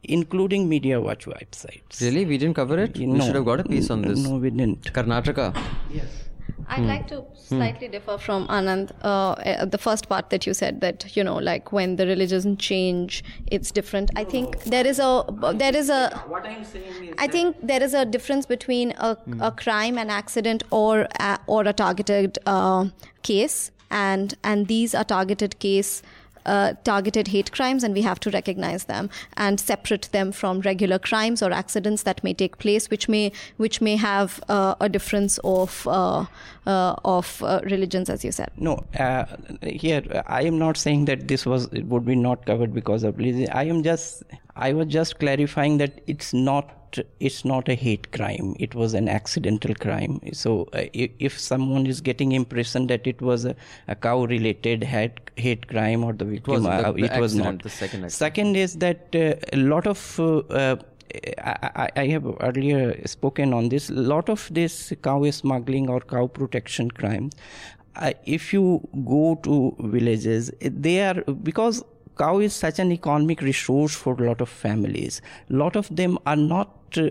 S3: including Media Watch websites.
S2: Really? We didn't cover it? No, we should have got a piece on this.
S3: No, we didn't.
S2: Karnataka?
S3: Yes.
S4: I'd hmm. like to slightly hmm. differ from Anand. Uh, eh, the first part that you said that you know, like when the religion change, it's different. I think there is a there is a.
S3: What I'm saying is.
S4: I think there is a difference between a, hmm. a crime, an accident, or a, or a targeted uh, case, and and these are targeted case uh, targeted hate crimes, and we have to recognize them and separate them from regular crimes or accidents that may take place, which may which may have uh, a difference of uh, uh, of uh, religions, as you said.
S3: No, here I am not saying that this was it would be not covered because of religion. I am just I was just clarifying that it's not it's not a hate crime. It was an accidental crime. So uh, if, if, someone is getting impression that it was a, a cow related hate, hate crime or the victim
S2: it was,
S3: uh,
S2: the, the
S3: it was
S2: not.
S3: the
S2: second
S3: second is that uh, a lot of uh, I, I, have earlier spoken on this. A lot of this cow smuggling or cow protection crime, uh, if you go to villages, they are because cow is such an economic resource for a lot of families. A lot of them are not uh,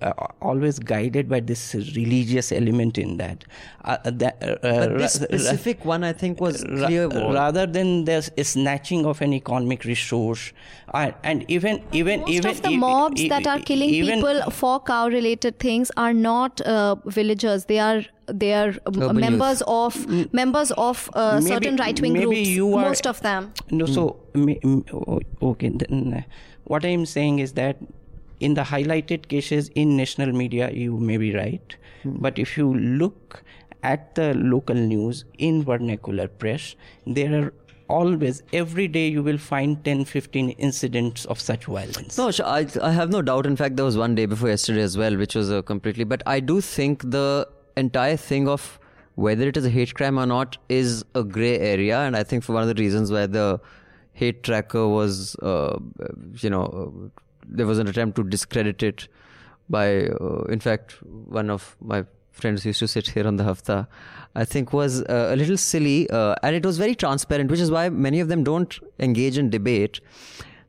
S3: uh, always guided by this religious element in that.
S2: Uh, that uh, but this specific one, I think, was clear.
S3: Rather than there's a snatching of an economic resource, and even even
S4: most
S3: even
S4: of the mobs that are killing even, people for cow-related things are not uh, villagers. They are they are Urban members youth. of members of uh, maybe, certain right-wing groups. You are, most of them.
S3: No, so okay. Then, what I am saying is that in the highlighted cases in national media, you may be right. Hmm. But if you look at the local news in vernacular press, there are always every day you will find 10 15 incidents of such violence
S2: no I, I have no doubt in fact there was one day before yesterday as well which was a completely but i do think the entire thing of whether it is a hate crime or not is a gray area and i think for one of the reasons why the hate tracker was uh, you know there was an attempt to discredit it by, uh, in fact, one of my friends used to sit here on the hafta, I think was uh, a little silly, uh, and it was very transparent, which is why many of them don't engage in debate.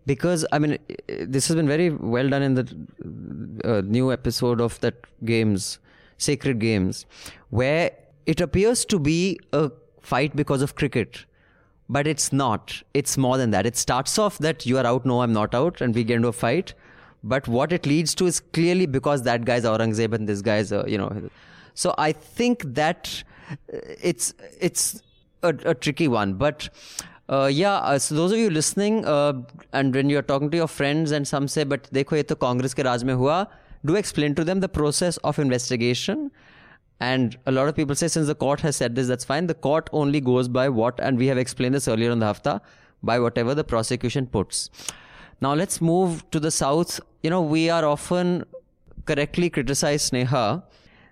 S2: Because I mean, this has been very well done in the uh, new episode of that games, Sacred Games, where it appears to be a fight because of cricket but it's not. It's more than that. It starts off that you are out, no, I'm not out, and we get into a fight. But what it leads to is clearly because that guy's Aurangzeb and this guy's, uh, you know. So I think that uh, it's it's a, a tricky one. But uh, yeah, uh, so those of you listening, uh, and when you're talking to your friends and some say, but dekho ye to Congress ke raj mein hua, do explain to them the process of investigation and a lot of people say, since the court has said this, that's fine. The court only goes by what, and we have explained this earlier on the hafta, by whatever the prosecution puts. Now let's move to the south. You know, we are often correctly criticized, Sneha,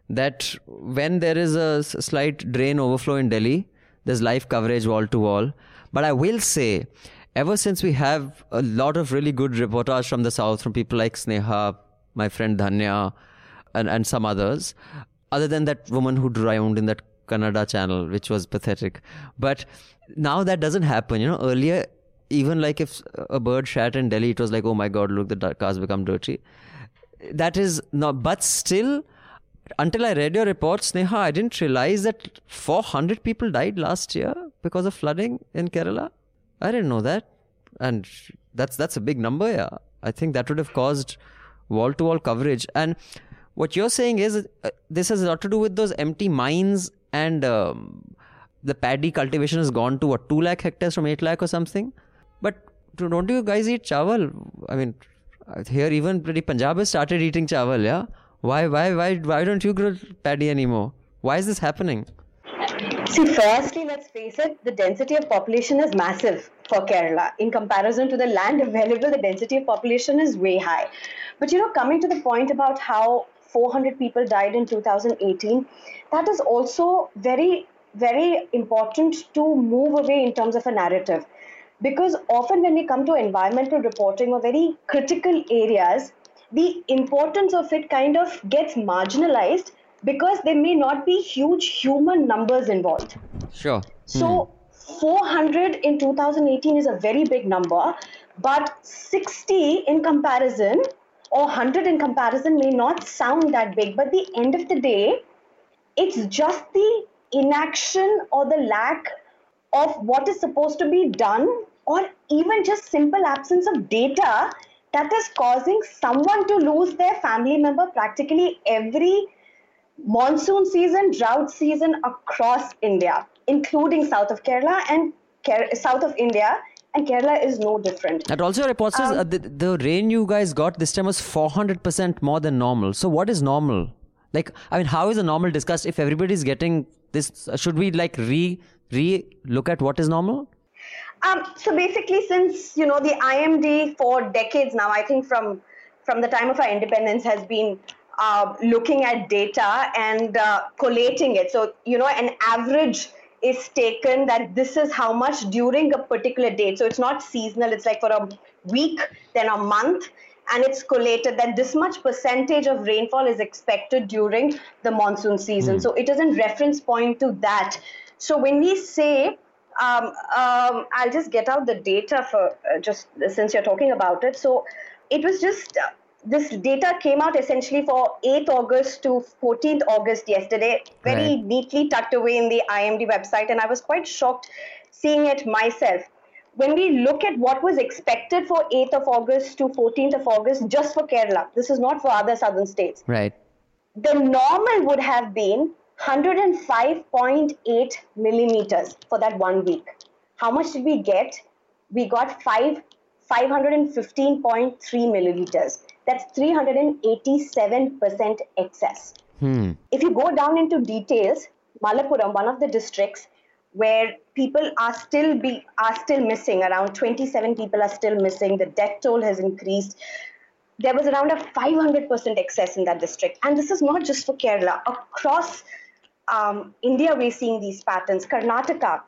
S2: that when there is a slight drain overflow in Delhi, there's live coverage wall to wall. But I will say, ever since we have a lot of really good reportage from the south, from people like Sneha, my friend Dhanya, and, and some others, other than that woman who drowned in that Kannada channel, which was pathetic. But now that doesn't happen. You know, earlier, even like if a bird shat in Delhi, it was like, oh my God, look, the cars become dirty. That is not, but still, until I read your reports, Sneha, I didn't realize that 400 people died last year because of flooding in Kerala. I didn't know that. And that's that's a big number, yeah. I think that would have caused wall to wall coverage. And what you're saying is uh, this has a lot to do with those empty mines and um, the paddy cultivation has gone to what 2 lakh hectares from 8 lakh or something? But don't you guys eat chawal? I mean here even pretty punjab has started eating chawal yeah? Why why why why don't you grow paddy anymore? Why is this happening?
S5: See firstly let's face it the density of population is massive for kerala. In comparison to the land <laughs> available the density of population is way high. But you know coming to the point about how 400 people died in 2018 that is also very very important to move away in terms of a narrative. Because often when we come to environmental reporting or very critical areas the importance of it kind of gets marginalized because there may not be huge human numbers involved.
S2: Sure.
S5: So hmm. 400 in 2018 is a very big number but 60 in comparison or 100 in comparison may not sound that big, but the end of the day, it's just the inaction or the lack of what is supposed to be done, or even just simple absence of data that is causing someone to lose their family member practically every monsoon season, drought season across India, including south of Kerala and South of India, and Kerala is no different.
S2: And also, your report says uh, the, the rain you guys got this time was 400% more than normal. So, what is normal? Like, I mean, how is a normal discussed if everybody's getting this? uh, Should we like re re look at what is normal?
S5: Um, so basically, since you know the IMD for decades now, I think from from the time of our independence has been uh, looking at data and uh, collating it. So you know, an average is taken that this is how much during a particular date. So it's not seasonal. It's like for a week, then a month, and it's collated that this much percentage of rainfall is expected during the monsoon season. So it is in reference point to that. So when we say um, um, I'll just get out the data for uh, just since you're talking about it. So it was just uh, this data came out essentially for 8th August to 14th August yesterday, very
S2: Right.
S5: neatly tucked away in the IMD website, and I was quite shocked seeing it myself. When we look at what was expected for 8th of August to 14th of August, just for Kerala, this is not for other southern states
S2: Right.
S5: the normal would have been 105.8 millimeters for that one week. How much did we get? We got five, 515.3 milliliters. That's 387% excess.
S2: Hmm.
S5: If you go down into details, Malappuram, one of the districts where people are still be are still missing, around 27 people are still missing. The death toll has increased there was around a 500% excess in that district. And this is not just for Kerala. Across um, India, we're seeing these patterns. Karnataka,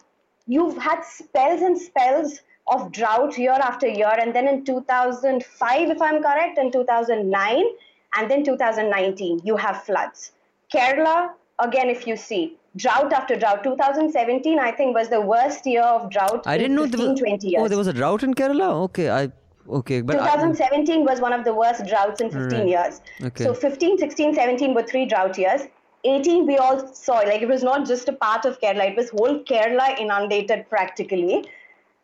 S5: you've had spells and spells of drought year after year. And then in 2005, if I'm correct, and 2009, and then 2019, you have floods. Kerala, again, if you see, drought after drought. 2017, I think, was the worst year of drought
S2: I
S5: in
S2: didn't know
S5: 15,
S2: there was,
S5: 20 years.
S2: Oh, there was a drought in Kerala? Okay. I. Okay. But I-
S5: 2017 was one of the worst droughts in 15
S2: Right.
S5: years.
S2: Okay.
S5: So 15, 16, 17 were three drought years. 18 we all saw like it was not just a part of Kerala; it was whole Kerala inundated practically.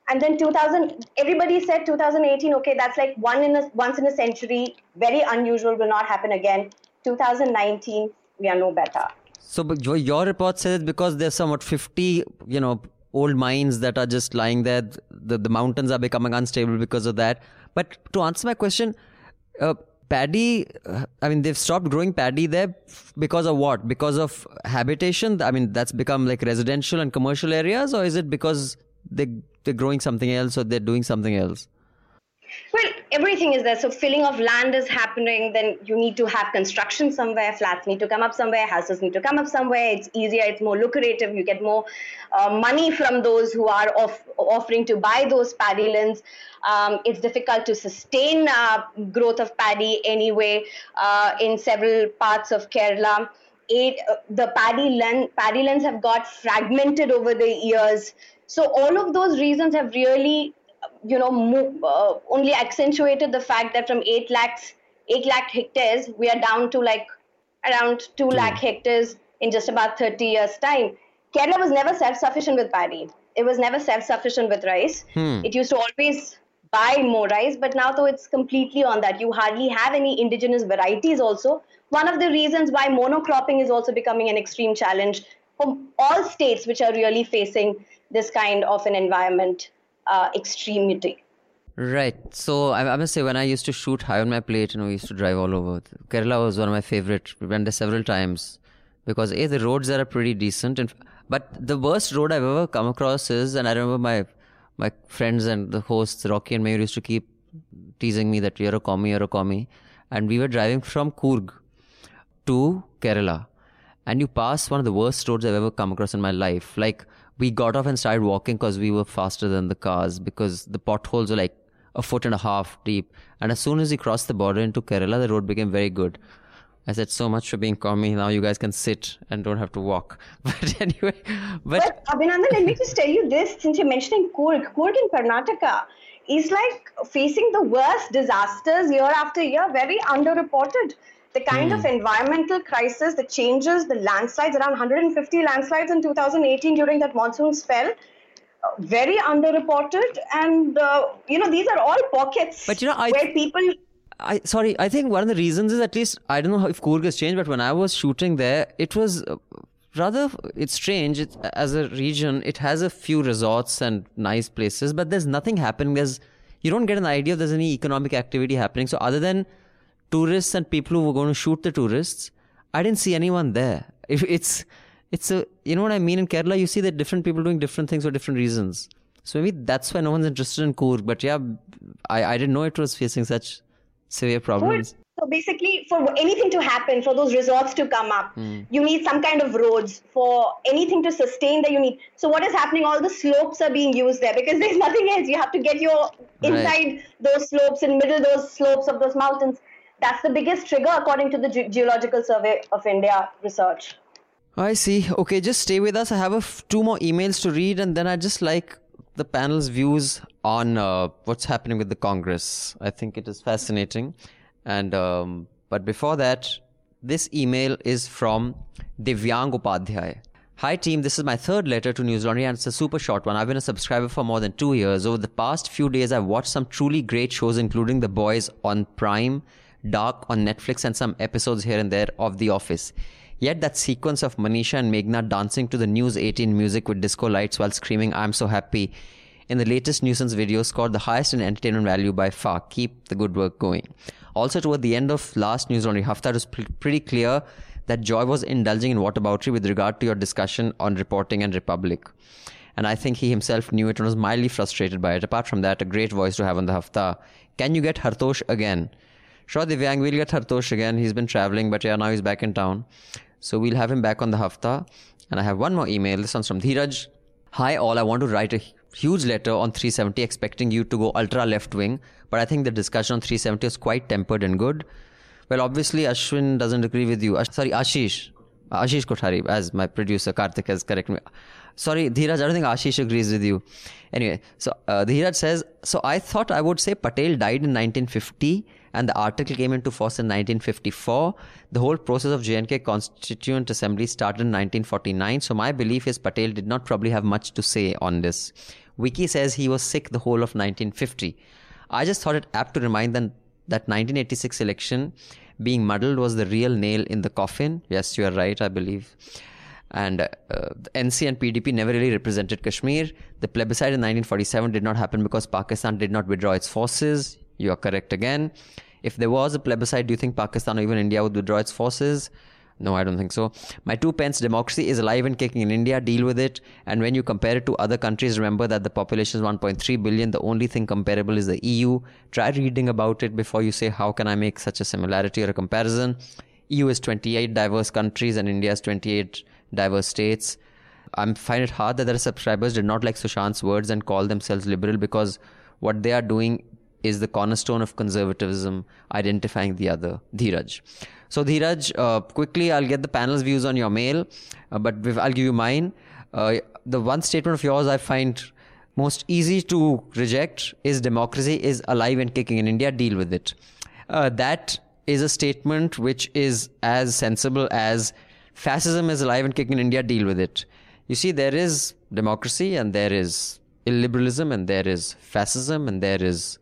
S5: And then 2000, everybody said 2018. Okay, that's like one in a once in a century, very unusual, will not happen again. 2019, we are no better.
S2: So, but your, report says because there's somewhat 50, you know, old mines that are just lying there. The, the mountains are becoming unstable because of that. But to answer my question, uh, paddy, uh, I mean, they've stopped growing paddy there because of what? Because of habitation? I mean, that's become like residential and commercial areas, or is it because they, they're growing something else or they're doing something else?
S5: Well, everything is there. So filling of land is happening. Then you need to have construction somewhere. Flats need to come up somewhere. Houses need to come up somewhere. It's easier. It's more lucrative. You get more uh, money from those who are off- offering to buy those paddy lands. Um, it's difficult to sustain uh, growth of paddy anyway uh, in several parts of Kerala. It, uh, the paddy land paddy lands have got fragmented over the years. So all of those reasons have really you know, move, uh, only accentuated the fact that from 8 lakhs, 8 lakh hectares, we are down to like around 2 lakh hectares in just about 30 years' time. Kerala was never self sufficient with paddy. It was never self sufficient with rice. It used to always buy more rice, but now, though, it's completely on that. You hardly have any indigenous varieties, also. One of the reasons why monocropping is also becoming an extreme challenge for all states which are really facing this kind of an environment uh, extremity.
S2: Right. So I, I must say, when I used to shoot high on my plate, you know, we used to drive all over. Kerala was one of my favorite. We went there several times because a the roads there are pretty decent, and but the worst road I've ever come across is, and I remember my my friends and the hosts Rocky and Mayur used to keep teasing me that you're a commie, you're a commie, and we were driving from Coorg to Kerala, and you pass one of the worst roads I've ever come across in my life. Like we got off and started walking because we were faster than the cars because the potholes were like a foot and a half deep. And as soon as we crossed the border into Kerala, the road became very good. I said, so much for being commie. Now you guys can sit and don't have to walk. <laughs> But anyway, but
S5: But Abhinandan, let me just tell you this since you're mentioning Coorg. Coorg in Karnataka is like facing the worst disasters year after year, very underreported. The kind of environmental crisis, the changes, the landslides, around 150 landslides in 2018 during that monsoon spell, uh, very underreported. And, uh, you know, these are all pockets
S2: But, you know, I-
S5: where people
S2: I sorry, I think one of the reasons is at least I don't know if Coorg has changed, but when I was shooting there, it was uh, rather it's strange. It's, as a region, it has a few resorts and nice places, but there's nothing happening. There's you don't get an idea if there's any economic activity happening. So other than tourists and people who were going to shoot the tourists, I didn't see anyone there. <laughs> If it's it's a you know what I mean in Kerala, you see that different people doing different things for different reasons. So maybe that's why no one's interested in Coorg. But yeah, I, I didn't know it was facing such severe problems.
S5: So basically, for anything to happen, for those resorts to come up,
S2: Hmm.
S5: you need some kind of roads. For anything to sustain that, you need. So what is happening? All the slopes are being used there because there's <laughs> nothing else. You have to get your inside those slopes, in middle those slopes of those mountains. That's the biggest trigger, according to the Ge- Geological Survey of India research.
S2: I see. Okay, just stay with us. I have two more emails to read, and then I just like the panel's views on uh, what's happening with the Congress. I think it is fascinating. And um, but before that, this email is from Divyang Upadhyay. Hi team, this is my third letter to Newslaundry and it's a super short one. I've been a subscriber for more than two years. Over the past few days, I've watched some truly great shows, including The Boys on Prime, Dark on Netflix, and some episodes here and there of The Office. Yet that sequence of Manisha and Meghna dancing to the News 18 music with disco lights while screaming, I'm so happy, in the latest nuisance video scored the highest in entertainment value by far. Keep the good work going. Also, toward the end of last Newslaundry Hafta, it was pr- pretty clear that Joy was indulging in whataboutery with regard to your discussion on reporting and Republic. And I think he himself knew it and was mildly frustrated by it. Apart from that, a great voice to have on the Hafta. Can you get Hartosh again? Sure, Divyang, we'll get Hartosh again. He's been traveling, but yeah, now he's back in town. So we'll have him back on the Hafta. And I have one more email. This one's from Dheeraj. Hi, all. I want to write a huge letter on 370 expecting you to go ultra left wing, but I think the discussion on 370 is quite tempered and good. Well, obviously, Ashwin doesn't agree with you. Ash- sorry, Ashish. Ashish Kothari, as my producer Karthik has corrected me. Sorry, Dheeraj, I don't think Ashish agrees with you. Anyway, so uh, Dheeraj says, So I thought I would say Patel died in 1950 and the article came into force in 1954. The whole process of J&K Constituent Assembly started in 1949. So my belief is Patel did not probably have much to say on this. Wiki says he was sick the whole of 1950. I just thought it apt to remind them that 1986 election being muddled was the real nail in the coffin. Yes, you are right, I believe. And uh, the NC and PDP never really represented Kashmir. The plebiscite in 1947 did not happen because Pakistan did not withdraw its forces. You are correct again. If there was a plebiscite, do you think Pakistan or even India would withdraw its forces? No, I don't think so. My two pence democracy is alive and kicking in India. Deal with it. And when you compare it to other countries, remember that the population is 1.3 billion. The only thing comparable is the EU. Try reading about it before you say, how can I make such a similarity or a comparison? EU is 28 diverse countries and India is 28 diverse states. I find it hard that their subscribers did not like Sushant's words and call themselves liberal because what they are doing is the cornerstone of conservatism, identifying the other. Dheeraj. So, Dheeraj, uh, quickly, I'll get the panel's views on your mail, uh, but I'll give you mine. Uh, the one statement of yours I find most easy to reject is democracy is alive and kicking in India, deal with it. Uh, that is a statement which is as sensible as fascism is alive and kicking in India, deal with it. You see, there is democracy and there is illiberalism and there is fascism and there is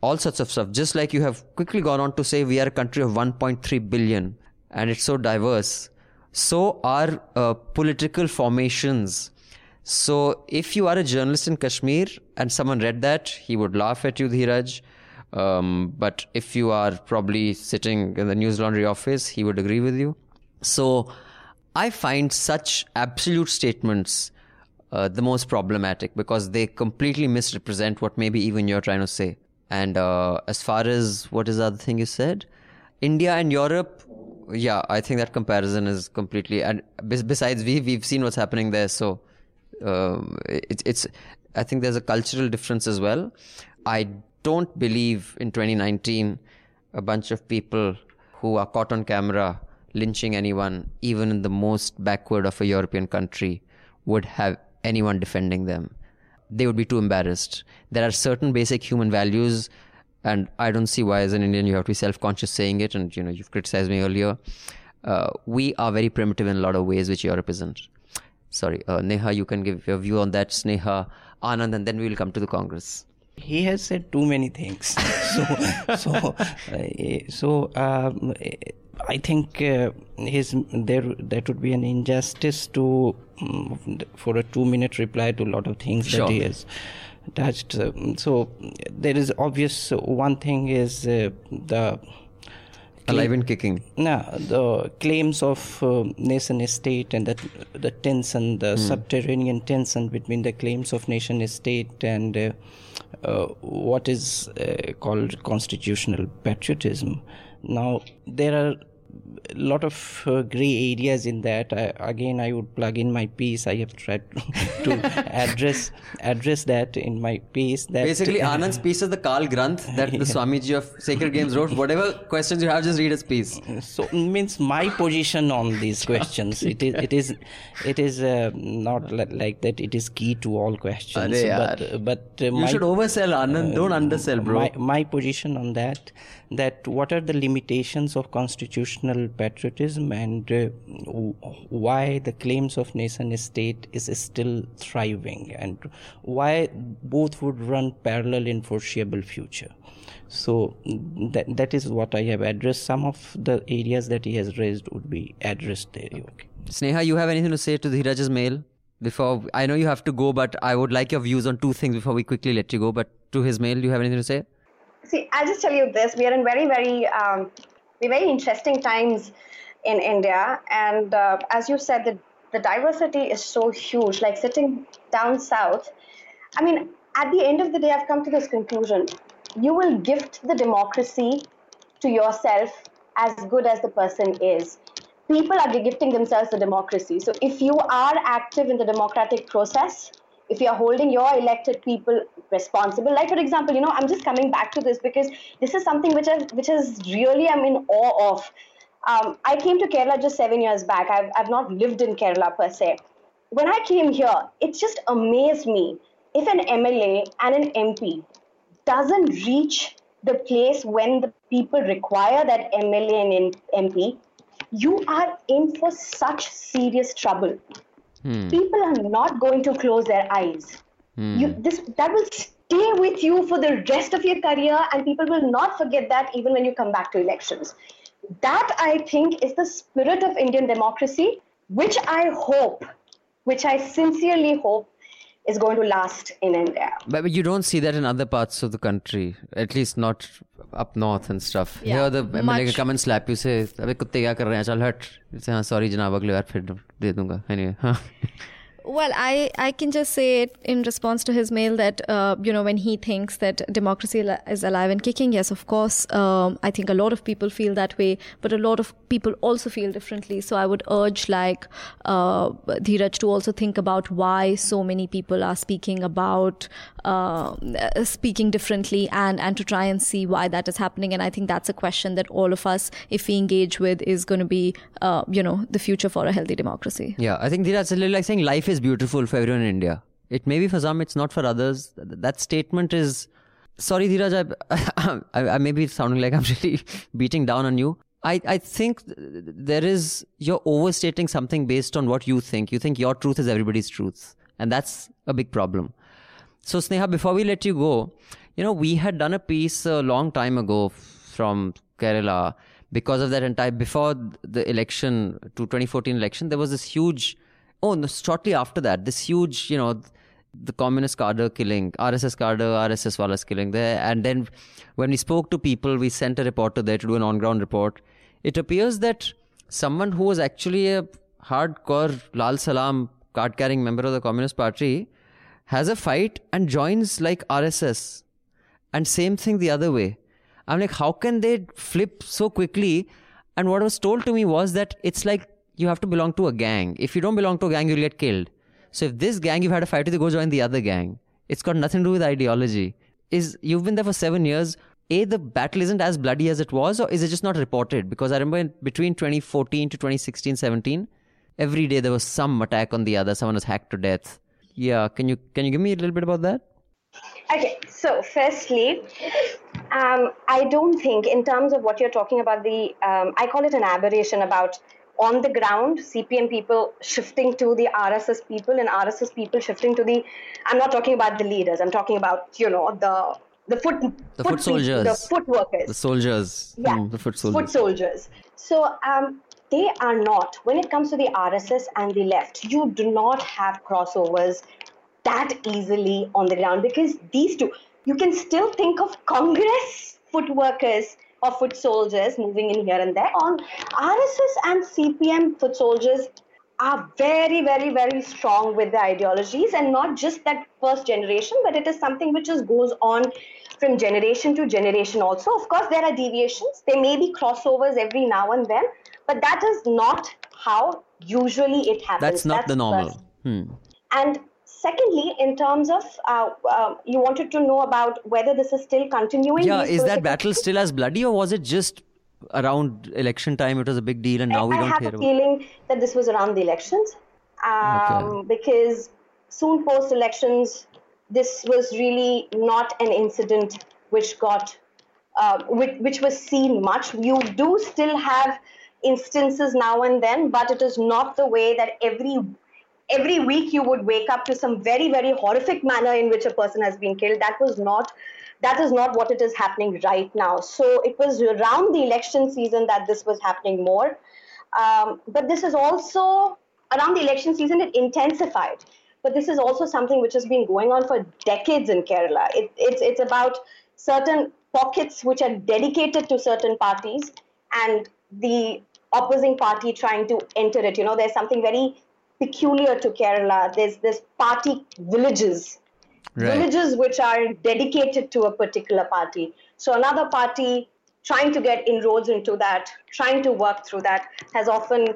S2: all sorts of stuff. Just like you have quickly gone on to say, we are a country of 1.3 billion and it's so diverse. So are uh, political formations. So if you are a journalist in Kashmir and someone read that, he would laugh at you, Dheeraj. Um, but if you are probably sitting in the Newslaundry office, he would agree with you. So I find such absolute statements uh, the most problematic because they completely misrepresent what maybe even you're trying to say. And uh, as far as what is the other thing you said, India and Europe, yeah, I think that comparison is completely. And besides, we we've seen what's happening there, so um, it, it's. I think there's a cultural difference as well. I don't believe in 2019 a bunch of people who are caught on camera lynching anyone, even in the most backward of a European country, would have anyone defending them. They would be too embarrassed. There are certain basic human values, and I don't see why, as an Indian, you have to be self-conscious saying it. And you know, you've criticized me earlier. Uh, we are very primitive in a lot of ways, which Europe isn't. Sorry, uh, Neha, you can give your view on that. Sneha, Anand, and then we will come to the Congress.
S3: he has said too many things <laughs> so so uh, so um, I think uh, his there that would be an injustice to um, for a two minute reply to a lot of things
S2: Sure.
S3: that he has touched. So there is obvious one thing is uh, the
S2: Alive and kicking.
S3: no, the claims of uh, nation state and the the tension, the subterranean tension between the claims of nation state and uh, uh, what is uh, called constitutional patriotism. Now there are a lot of uh, gray areas in that. I, again, I would plug in my piece. I have tried <laughs> to address address that in my piece. That
S2: Basically, <laughs> Anand's piece is the Kal Granth that the Swamiji of Sacred Games wrote. Whatever questions you have, just read his piece.
S3: so it means my position on these questions <laughs> it is it is it is uh, not like that it is key to all questions but but uh,
S2: You should oversell Anand. Don't undersell, bro.
S3: my, my position on that that what are the limitations of constitutional patriotism and uh, why the claims of nation state is still thriving and why both would run parallel in foreseeable future so that, that is what i have addressed some of the areas that he has raised would be addressed there okay
S2: Sneha, you have anything to say to Dheeraj's mail? Before I know you have to go, but I would like your views on two things before we quickly let you go. But to his mail, do you have anything to say?
S5: See, I'll just tell you this: we are in very, very, um, very interesting times in India, and uh, as you said, the the diversity is so huge. Like sitting down south, I mean, at the end of the day, I've come to this conclusion: you will gift the democracy to yourself as good as the person is. People are gifting themselves the democracy. So if you are active in the democratic process, if you are holding your elected people responsible, like for example, you know, I'm just coming back to this because this is something which I, which is really I'm in awe of. Um, I came to Kerala just seven years back. I've, I've not lived in Kerala per se. When I came here, it just amazed me if an MLA and an MP doesn't reach the place when the people require that MLA and MP, you are in for such serious trouble. Hmm. People are not going to close their eyes. Hmm. You this that will stay with you for the rest of your career, and people will not forget that even when you come back to elections. That I think is the spirit of Indian democracy, which I hope, which I sincerely hope, is going to last in India.
S2: But, but you don't see that in other parts of the country, at least not up north and stuff.
S4: Yeah,
S2: Here, the MLA
S4: much-
S2: can come and slap you, say, अबे कुत्ते क्या कर रहे हैं चल हट say हाँ sorry जनाब अगले बार फिर दे दूंगा anyway हाँ
S4: Well, I, I can just say it in response to his mail that, uh, you know, when he thinks that democracy is alive and kicking, yes, of course, um, I think a lot of people feel that way, but a lot of people also feel differently. So I would urge, like, uh, to also think about why so many people are speaking about, uh, uh, speaking differently and, and to try and see why that is happening. And I think that's a question that all of us, if we engage with, is going to be, uh, you know, the future for a healthy democracy.
S2: Yeah, I think Dheeraj, it's a little like saying life is beautiful for everyone in India. It may be for some, it's not for others. That statement is. Sorry, Dheeraj, I, <laughs> I, I may be sounding like I'm <laughs> really beating down on you. I, I think there is. You're overstating something based on what you think. You think your truth is everybody's truth. And that's a big problem. So, Sneha, before we let you go, you know, we had done a piece a long time ago from Kerala because of that entire, before the election to 2014 election, there was this huge, oh, no, shortly after that, this huge, you know, the communist cadre killing, RSS cadre, RSS wallahs killing there. And then when we spoke to people, we sent a reporter there to do an on ground report. It appears that someone who was actually a hardcore Lal Salam card carrying member of the Communist Party has a fight and joins like RSS. And same thing the other way. I'm like, how can they flip so quickly? And what was told to me was that it's like you have to belong to a gang. If you don't belong to a gang, you'll get killed. So if this gang you've had a fight with, you go join the other gang. It's got nothing to do with ideology. Is you've been there for seven years. A, the battle isn't as bloody as it was, or is it just not reported? Because I remember between 2014 to 2016, 17, every day there was some attack on the other. Someone was hacked to death. Yeah, can you can you give me a little bit about that?
S5: Okay, so firstly, um, I don't think, in terms of what you're talking about, the um, I call it an aberration about on the ground CPM people shifting to the RSS people and RSS people shifting to the. I'm not talking about the leaders. I'm talking about you know the the foot
S2: The foot
S5: people,
S2: soldiers.
S5: the foot workers.
S2: The soldiers.
S5: Yeah,
S2: Mm, the foot soldiers.
S5: Foot soldiers. So um, they are not. When it comes to the RSS and the left, you do not have crossovers that easily on the ground because these two, you can still think of Congress foot workers or foot soldiers moving in here and there. On RSS and CPM foot soldiers are very, very, very strong with the ideologies and not just that first generation, but it is something which just goes on from generation to generation also. Of course, there are deviations. There may be crossovers every now and then, but that is not how usually it happens.
S2: That's not the normal. Hmm.
S5: And secondly, in terms of uh, uh, you wanted to know about whether this is still continuing.
S2: Yeah, is that battle still as bloody, or was it just around election time? It was a big deal, and now
S5: I,
S2: we don't
S5: I have
S2: hear
S5: a
S2: about.
S5: feeling that this was around the elections, um,
S2: Okay.
S5: because soon post elections, this was really not an incident which got, uh, which, which was seen much. You do still have instances now and then, but it is not the way that every every week you would wake up to some very very horrific manner in which a person has been killed. That was not that is not what it is happening right now. So it was around the election season that this was happening more. Um, but this is also around the election season it intensified. But this is also something which has been going on for decades in kerala. It, it's, it's about certain pockets which are dedicated to certain parties and the opposing party trying to enter it. You know there's something very peculiar to kerala there's this party villages
S2: Right.
S5: villages which are dedicated to a particular party. So another party trying to get inroads into that, trying to work through that, has often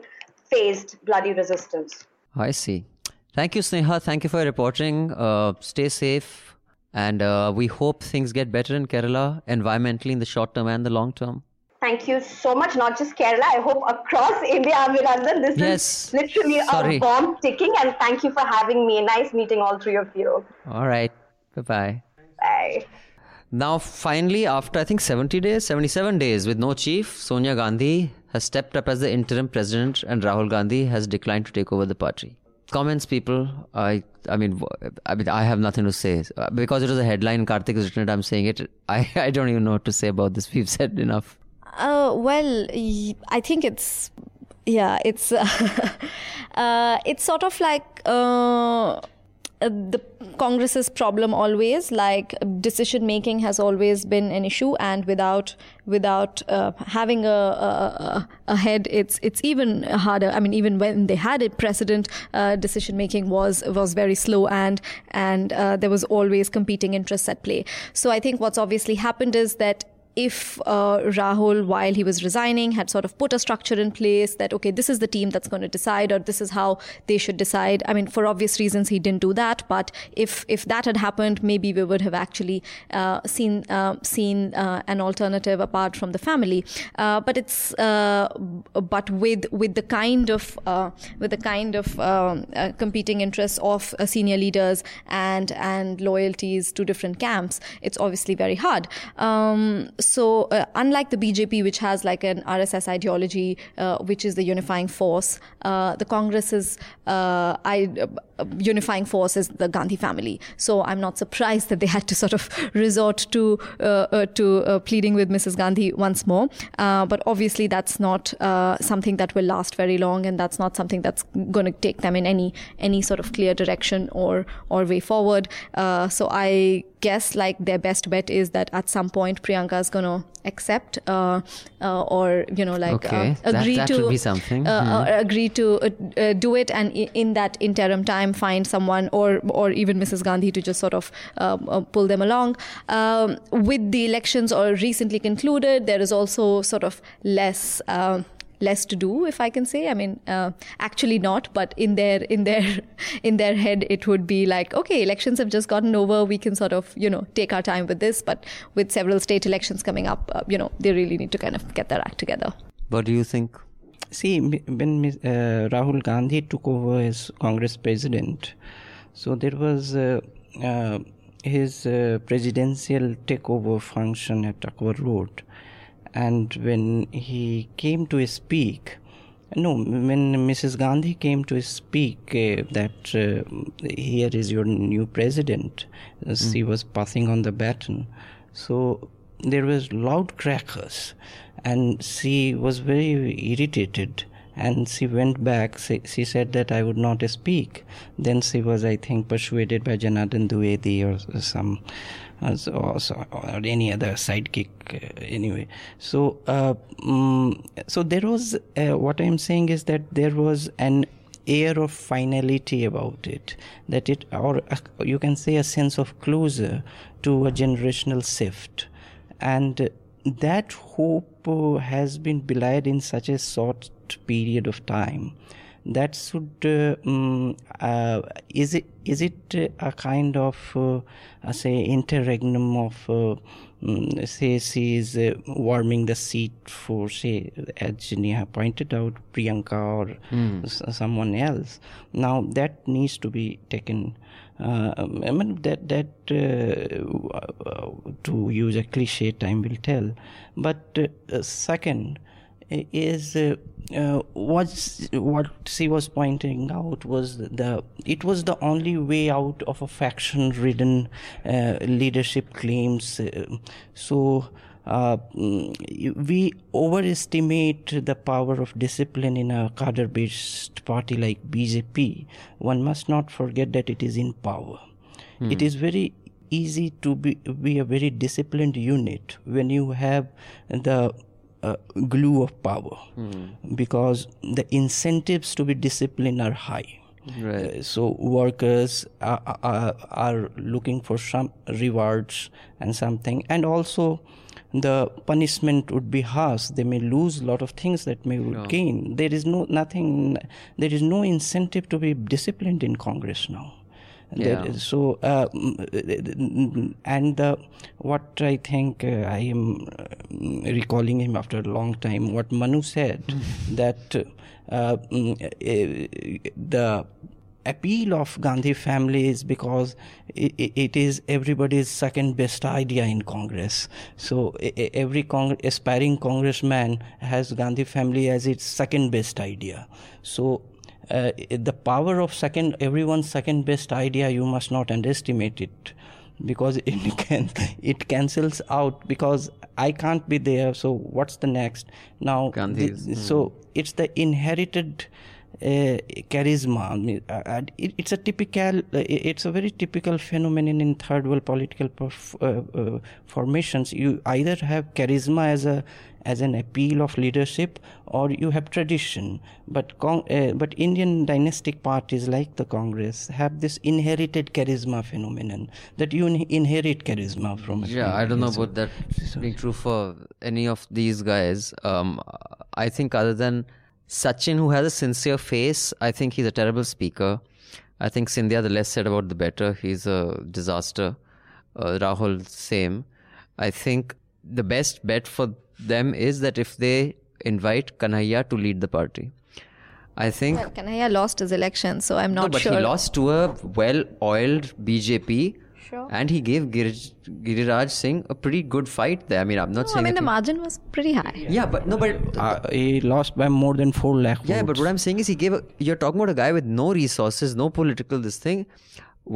S5: faced bloody resistance.
S2: I see. Thank you, Sneha. Thank you for reporting. Uh, stay safe, and uh, we hope things get better in Kerala environmentally in the short term and the long term.
S5: Thank you so much. Not just Kerala, I hope across <laughs> India, Abhinandan. This
S2: Yes.
S5: is literally
S2: Sorry.
S5: a bomb ticking. And thank you for having me. Nice meeting all three of you.
S2: All right. Bye bye.
S5: Bye.
S2: Now, finally, after I think 70 days, 77 days with no chief, Sonia Gandhi has stepped up as the interim president and Rahul Gandhi has declined to take over the party. Comments, people. I, I mean, I mean, I have nothing to say Uh, because it was a headline. Karthik has written it. I'm saying it. <laughs> I, I don't even know what to say about this. We've said enough.
S4: Uh, well, I think it's yeah, it's <laughs> uh, it's sort of like uh, uh, the Congress's problem always. Like decision making has always been an issue, and without without uh, having a, a a head, it's it's even harder. I mean, even when they had a precedent uh, decision making was was very slow, and and uh, there was always competing interests at play. So I think what's obviously happened is that if uh, Rahul, while he was resigning, had sort of put a structure in place that, okay, this is the team that's going to decide, or this is how they should decide. I mean, for obvious reasons, he didn't do that. But if if that had happened, maybe we would have actually uh, seen uh, seen uh, an alternative apart from the family. Uh, but it's uh, but with with the kind of with the kind of um, competing interests of senior leaders and and loyalties to different camps, it's obviously very hard. Um, so uh, unlike the BJP, which has like an RSS ideology, uh, which is the unifying force, uh, the Congress's uh, I, unifying force is the Gandhi family. So I'm not surprised that they had to sort of <laughs> resort to uh, uh, to uh, pleading with Mrs. Gandhi once more. Uh, but obviously, that's not uh, something that will last very long, and that's not something that's going to take them in any any sort of clear direction or or way forward. Uh, so I guess like their best bet is that at some point Priyanka is going to accept uh, uh, or you know like
S2: Okay,
S4: uh, agree
S2: that
S4: to
S2: be something.
S4: uh,
S2: Hmm.
S4: uh, agree to uh, uh, do it and i- in that interim time find someone or or even Mrs. Gandhi to just sort of uh, uh, pull them along um, with the elections or recently concluded there is also sort of less uh, less to do if i can say i mean uh, actually not but in their in their <laughs> in their head it would be like okay elections have just gotten over we can sort of you know take our time with this but with several state elections coming up uh, you know they really need to kind of get their act together
S2: What do you think?
S3: See, when uh, Rahul Gandhi took over as Congress president, so there was uh, uh, his uh, presidential takeover function at Akbar Road. And when he came to speak, no, when Mrs. Gandhi came to speak uh, that uh, here is your new president, uh, she was passing on the baton. So there was loud crackers and she was very irritated and she went back. She, she said that I would not speak. Then she was, I think, persuaded by Janardhan Dwivedi or some uh, so, or, or any other sidekick uh, anyway. So, uh, um, so there was uh, what I'm saying is that there was an air of finality about it that it or uh, you can say a sense of closure to a generational shift and that hope uh, has been belied in such a short period of time. That should uh, um, uh, is it is it a kind of uh, say interregnum of uh, um, say she is uh, warming the seat for say as Jinia pointed out Priyanka or s- someone else. Now that needs to be taken uh, I mean that that uh, to use a cliche time will tell. But uh, second is uh, uh, was what she was pointing out was the it was the only way out of a faction ridden uh, leadership claims. Uh, so uh, we overestimate the power of discipline in a cadre based party like BJP. One must not forget that it is in power. It is very easy to be, be a very disciplined unit when you have the uh, glue of power because the incentives to be disciplined are high.
S2: Right.
S3: Uh, so workers are, are, are looking for some rewards and something, and also the punishment would be harsh. They may lose a lot of things that may gain. There is no nothing. There is no incentive to be disciplined in Congress now.
S2: Yeah.
S3: is- so uh, mm, and uh, what I think uh, I am uh, recalling him after a long time. What Manu said <laughs> that uh, mm, uh, the appeal of Gandhi family is because i i- it is everybody's second best idea in Congress. So every cong- aspiring congressman has Gandhi family as its second best idea. So uh, the power of second everyone's second best idea you must not underestimate it because it <laughs> can it cancels out because I can't be there. So what's the next now?
S2: Gandhi's,
S3: the- so it's the inherited uh, charisma. Uh, it, it's a typical. Uh, it's a very typical phenomenon in third world political perf- uh, uh, formations. You either have charisma as a as an appeal of leadership, or you have tradition. But con- uh, but Indian dynastic parties like the Congress have this inherited charisma phenomenon that you in- inherit charisma from.
S2: Yeah, I don't know about that being true for any of these guys. Um, I think other than Sachin, who has a sincere face, I think he's a terrible speaker. I think Scindia, the less said about the better. He's a disaster. Uh, Rahul, same. I think the best bet for them is that if they invite Kanhaiya to lead the party. I think
S4: Well, Kanhaiya lost his election, so I'm not
S2: no, but
S4: sure.
S2: he lost to a well-oiled BJP,
S4: Sure.
S2: and he gave Girij, Giriraj Singh a pretty good fight there. I mean, I'm not
S4: No, I mean, the
S2: he-
S4: margin was pretty high.
S2: yeah, but no, but
S3: Uh, he lost by more than four lakh.
S2: yeah, but what I'm saying is he gave. A, you're talking about a guy with no resources, no political this thing.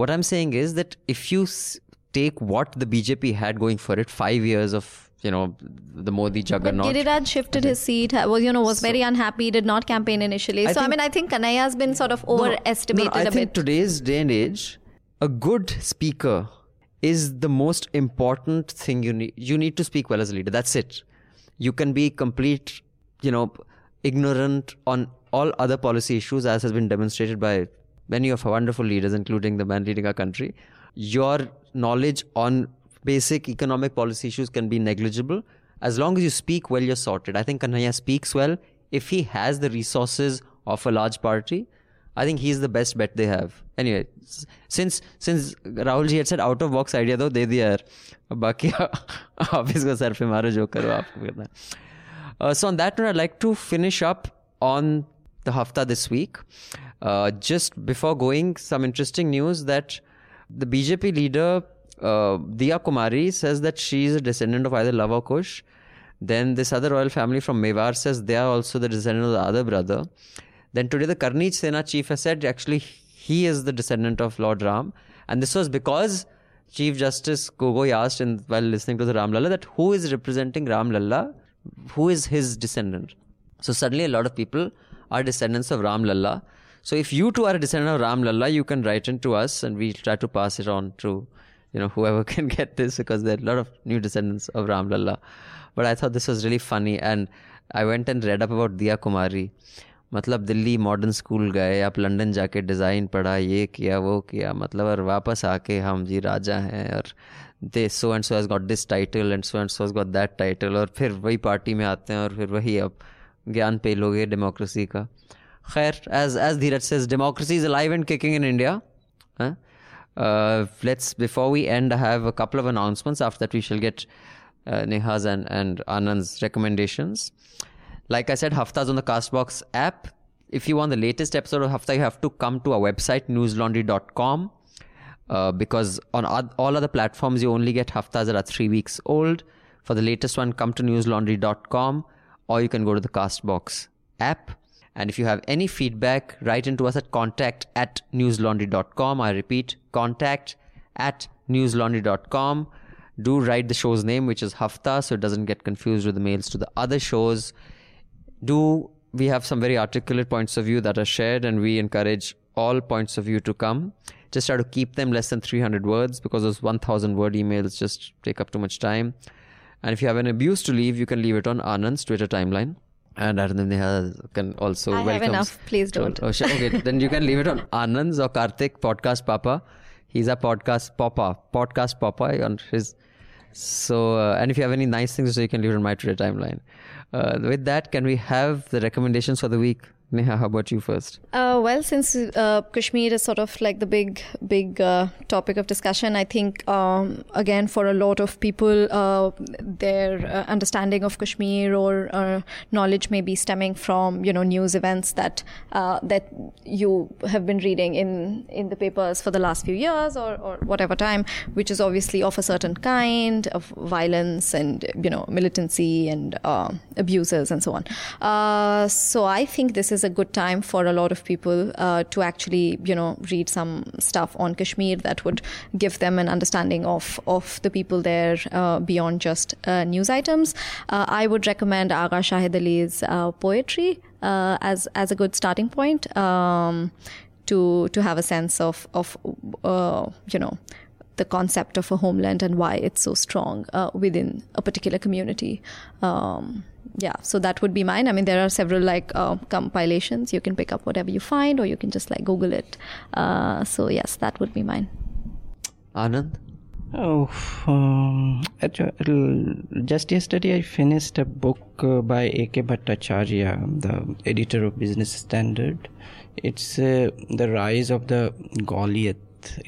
S2: What I'm saying is that if you s- take what the BJP had going for it, five years of you know the Modi juggernaut.
S4: But
S2: juggernaut.
S4: Giriraj shifted his seat, was you know was very unhappy, did not campaign initially.
S2: I
S4: so I mean, I think Kanhaiya has been sort of
S2: No, no,
S4: overestimated
S2: no, no, I
S4: a
S2: think
S4: bit.
S2: today's day and age, a good speaker is the most important thing you need. You need to speak well as a leader. That's it. You can be complete, you know, ignorant on all other policy issues, as has been demonstrated by many of our wonderful leaders, including the man leading our country. Your knowledge on basic economic policy issues can be negligible. As long as you speak well, you're sorted. I think Kanhaiya speaks well. If he has the resources of a large party, I think he's the best bet they have. Anyway, s- since since Rahul ji had said out of box idea though, दे दिया यार. बाकी आप इसको sir पे मारो जो करो आपको करना. है. Uh, so on that note, I'd like to finish up on the hafta this week. Uh, just before going, some interesting news that the BJP leader uh, Diya Kumari says that she is a descendant of either Lava Kush. Then this other royal family from Mewar says they are also the descendant of the other brother. Then today the Karni Sena chief has said actually he is the descendant of Lord Ram. And this was because Chief Justice Gogoi asked in, while listening to the Ram Lalla that who is representing Ram Lalla who is his descendant. So suddenly a lot of people are descendants of Ram Lalla. So if you too are a descendant of Ram Lalla, you can write into us and we'll try to pass it on to you know whoever <laughs> can get this because there are a lot of new descendants of Ram Lalla. But I thought this was really funny and I went and read up about Diya Kumari. मतलब Delhi modern school गए आप London जाके design पढ़ा ये किया वो किया मतलब और वापस आके हम जी राजा हैं और they so and so has got this title and so and so has got that title और फिर वही पार्टी में आते हैं और फिर वही अब ज्ञान पे लोगे डेमोक्रेसी का। खैर as as Dheeraj says democracy is alive and kicking in India we end i have a couple of announcements after that we shall get uh, neha's and, and anand's recommendations. Like I said, Hafta's on the Castbox app. If you want the latest episode of Hafta, you have to come to our website, newslaundry.com. Uh, because on all other platforms, you only get Haftas that are three weeks old. For the latest one, come to newslaundry.com or you can go to the Castbox app. And if you have any feedback, write into us at contact at newslaundry.com. I repeat, contact at newslaundry.com. Do write the show's name, which is Hafta, so it doesn't get confused with the mails to the other shows do we have some very articulate points of view that are shared and we encourage all points of view to come just try to keep them less than 300 words because those 1000 word emails just take up too much time and if you have an abuse to leave you can leave it on anand's twitter timeline and Arnab can also
S4: I
S2: welcome.
S4: have enough. Please don't.
S2: Oh, okay, then you can leave it on <laughs> Anand's or Karthik podcast Papa. He's a podcast Papa, podcast Papa on his. So, uh, and if you have any nice things to say, you can leave it on my Twitter timeline. Uh, with that, can we have the recommendations for the week? Neha, how about you first?
S4: Uh, well, since uh, Kashmir is sort of like the big, big uh, topic of discussion, I think um, again for a lot of people, uh, their uh, understanding of Kashmir or uh, knowledge may be stemming from you know news events that that you have been reading in in the papers for the last few years or, or whatever time, which is obviously of a certain kind of violence and you know militancy and abuses and so on. so I think this is is a good time for a lot of people uh, to actually, you know, read some stuff on Kashmir that would give them an understanding of of the people there uh, beyond just uh, news items. Uh, I would recommend Agha Shahid Ali's uh, poetry as as a good starting point. Um, to to have a sense of of you know the concept of a homeland and why it's so strong uh, within a particular community. Um, yeah so that would be mine i mean there are several like uh, compilations you can pick up whatever you find or you can just like google it uh, so yes that would be mine
S2: anand
S3: Oh, um, just yesterday I finished a book uh, by A.K. Bhattacharya, the editor of Business Standard. It's uh, the rise of the Goliath,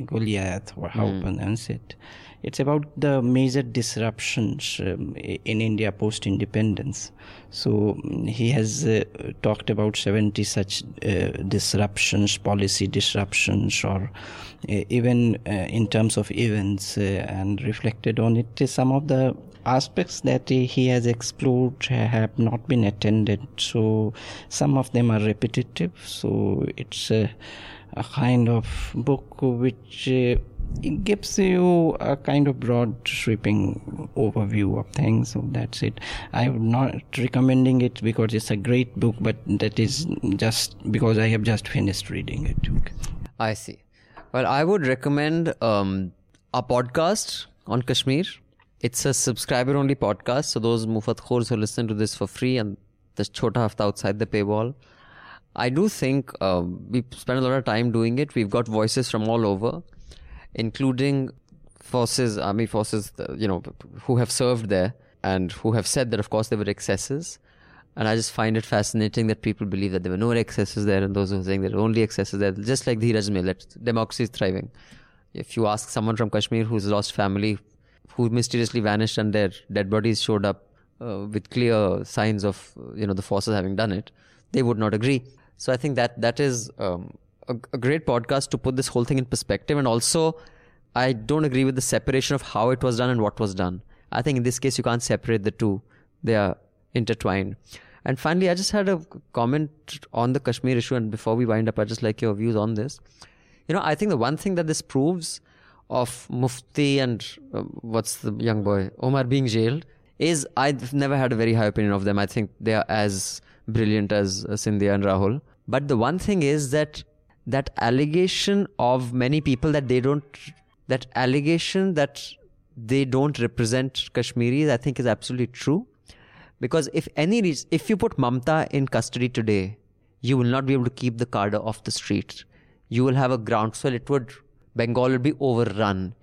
S3: Goliath, or how mm. pronounce it. It's about the major disruptions um, in India post independence. So mm, he has uh, talked about 70 such uh, disruptions, policy disruptions, or uh, even uh, in terms of events, uh, and reflected on it. Some of the aspects that he has explored have not been attended. So some of them are repetitive. So it's a, kind of book which uh, it gives you a kind of broad sweeping overview of things so that's it. I'm not recommending it because it's a great book but that is just because i have just finished reading it.
S2: I see. Well i would recommend um, a podcast on kashmir. It's a subscriber only podcast so those mufat khors who listen to this for free and the chota hafta outside the paywall. I do think uh, we spend a lot of time doing it. We've got voices from all over including forces, army forces, you know, who have served there and who have said that, of course, there were excesses. And I just find it fascinating that people believe that there were no excesses there, and those who are saying there are only excesses there, just like Dheeraj that democracy is thriving. If you ask someone from Kashmir who's lost family, who mysteriously vanished and their dead bodies showed up uh, with clear signs of, you know, the forces having done it, they would not agree. So I think that that is um, a, a great podcast to put this whole thing in perspective. And also, I don't agree with the separation of how it was done and what was done. I think in this case, you can't separate the two, they are intertwined. And finally, I just had a comment on the Kashmir issue. And before we wind up, I just like your views on this. You know, I think the one thing that this proves of Mufti and uh, what's the young boy, Omar being jailed, is I've never had a very high opinion of them. I think they are as brilliant as uh, Scindia and Rahul. But the one thing is that that allegation of many people that they don't, that allegation that they don't represent Kashmiris, I think is absolutely true. Because if any reason, if you put Mamta in custody today, you will not be able to keep the cadre off the street. You will have a groundswell. It would Bengal will be overrun.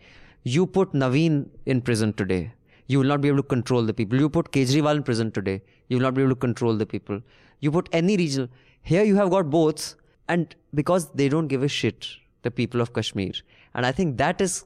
S2: You put Naveen in prison today you will not be able to control the people. You put Kejriwal in prison today, you will not be able to control the people. You put any regional. Here you have got both, and because they don't give a shit, the people of Kashmir. And I think that is,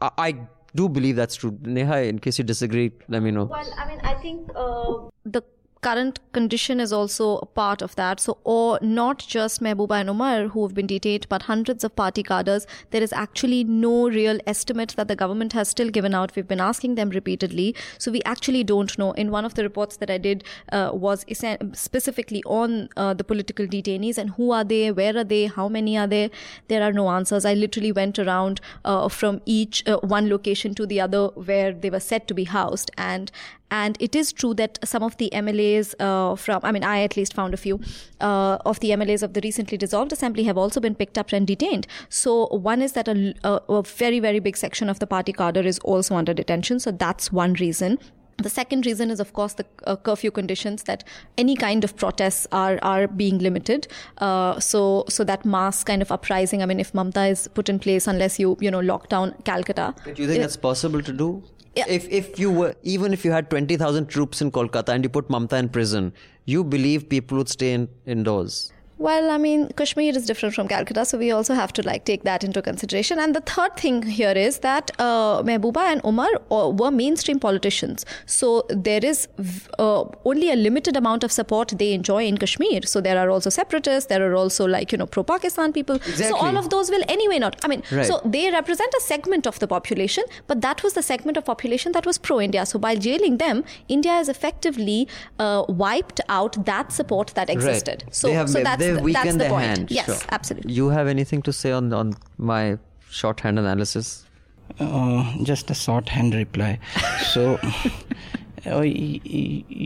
S2: I, I do believe that's true. Neha, in case you disagree, let me know.
S4: Well, I mean, I think uh, the current condition is also a part of that. So, or not just Mehbooba and Omar who have been detained, but hundreds of party cadres. There is actually no real estimate that the government has still given out. We've been asking them repeatedly. So, we actually don't know. In one of the reports that I did uh, was specifically on uh, the political detainees and who are they, where are they, how many are there. There are no answers. I literally went around uh, from each uh, one location to the other where they were said to be housed. And and it is true that some of the MLAs uh, from, I mean, I at least found a few uh, of the MLAs of the recently dissolved assembly have also been picked up and detained. So one is that a, a, a very, very big section of the party cadre is also under detention. So that's one reason. The second reason is, of course, the uh, curfew conditions that any kind of protests are are being limited. Uh, so so that mass kind of uprising. I mean, if Mamta is put in place, unless you you know lock down Calcutta,
S2: do you think it, that's possible to do? If if you were even if you had twenty thousand troops in Kolkata and you put Mamta in prison, you believe people would stay in, indoors?
S4: Well, I mean, Kashmir is different from Calcutta, so we also have to like take that into consideration. And the third thing here is that uh, Mehbooba and Omar uh, were mainstream politicians, so there is uh, only a limited amount of support they enjoy in Kashmir. So there are also separatists, there are also like you know pro-Pakistan people.
S2: Exactly.
S4: So all of those will anyway not. I mean, right. so they represent a segment of the population, but that was the segment of population that was pro-India. So by jailing them, India has effectively uh, wiped out that support that existed.
S2: Right.
S4: So, so that's
S2: they weaken
S4: that's the
S2: their
S4: point.
S2: hand.
S4: Yes,
S2: sure.
S4: absolutely.
S2: You have anything to say on on my shorthand analysis?
S3: Uh, just a shorthand reply. <laughs> so. Uh,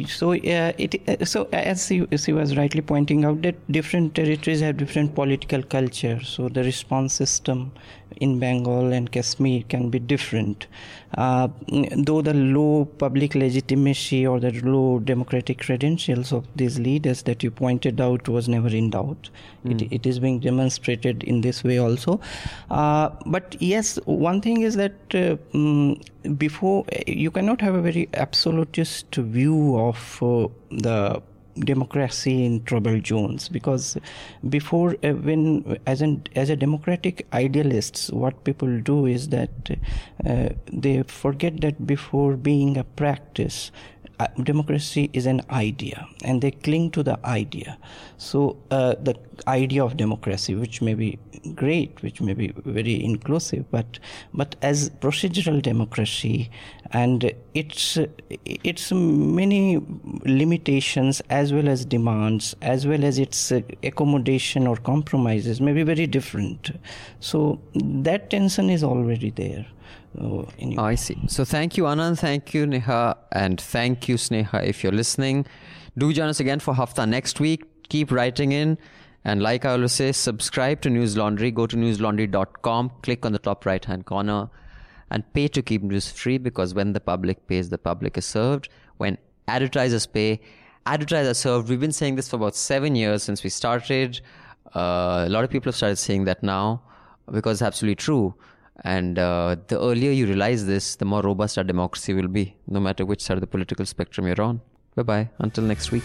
S3: so uh, it uh, so as she, she was rightly pointing out that different territories have different political culture so the response system in Bengal and Kashmir can be different. Uh, though the low public legitimacy or the low democratic credentials of these leaders that you pointed out was never in doubt. Mm. It, hmm. it is being demonstrated in this way also. Uh, but yes, one thing is that uh, um, before you cannot have a very absolutist view of uh, the democracy in troubled zones. Because before uh, when as an as a democratic idealists what people do is that uh, they forget that before being a practice democracy is an idea and they cling to the idea. So uh, the idea of democracy which may be great which may be very inclusive but but as procedural democracy and its its many limitations as well as demands as well as its accommodation or compromises may be very different. So that tension is already there
S2: Oh, I see. So thank you, Anand. Thank you, Neha. And thank you, Sneha, if you're listening. Do join us again for Hafta next week. Keep writing in. And like I always say, subscribe to Newslaundry. Go to newslaundry.com, click on the top right hand corner, and pay to keep news free because when the public pays, the public is served. When advertisers pay, advertisers served. We've been saying this for about seven years since we started. Uh, a lot of people have started saying that now because it's absolutely true. And uh, the earlier you realize this, the more robust our democracy will be, no matter which side of the political spectrum you're on. Bye bye. Until next week.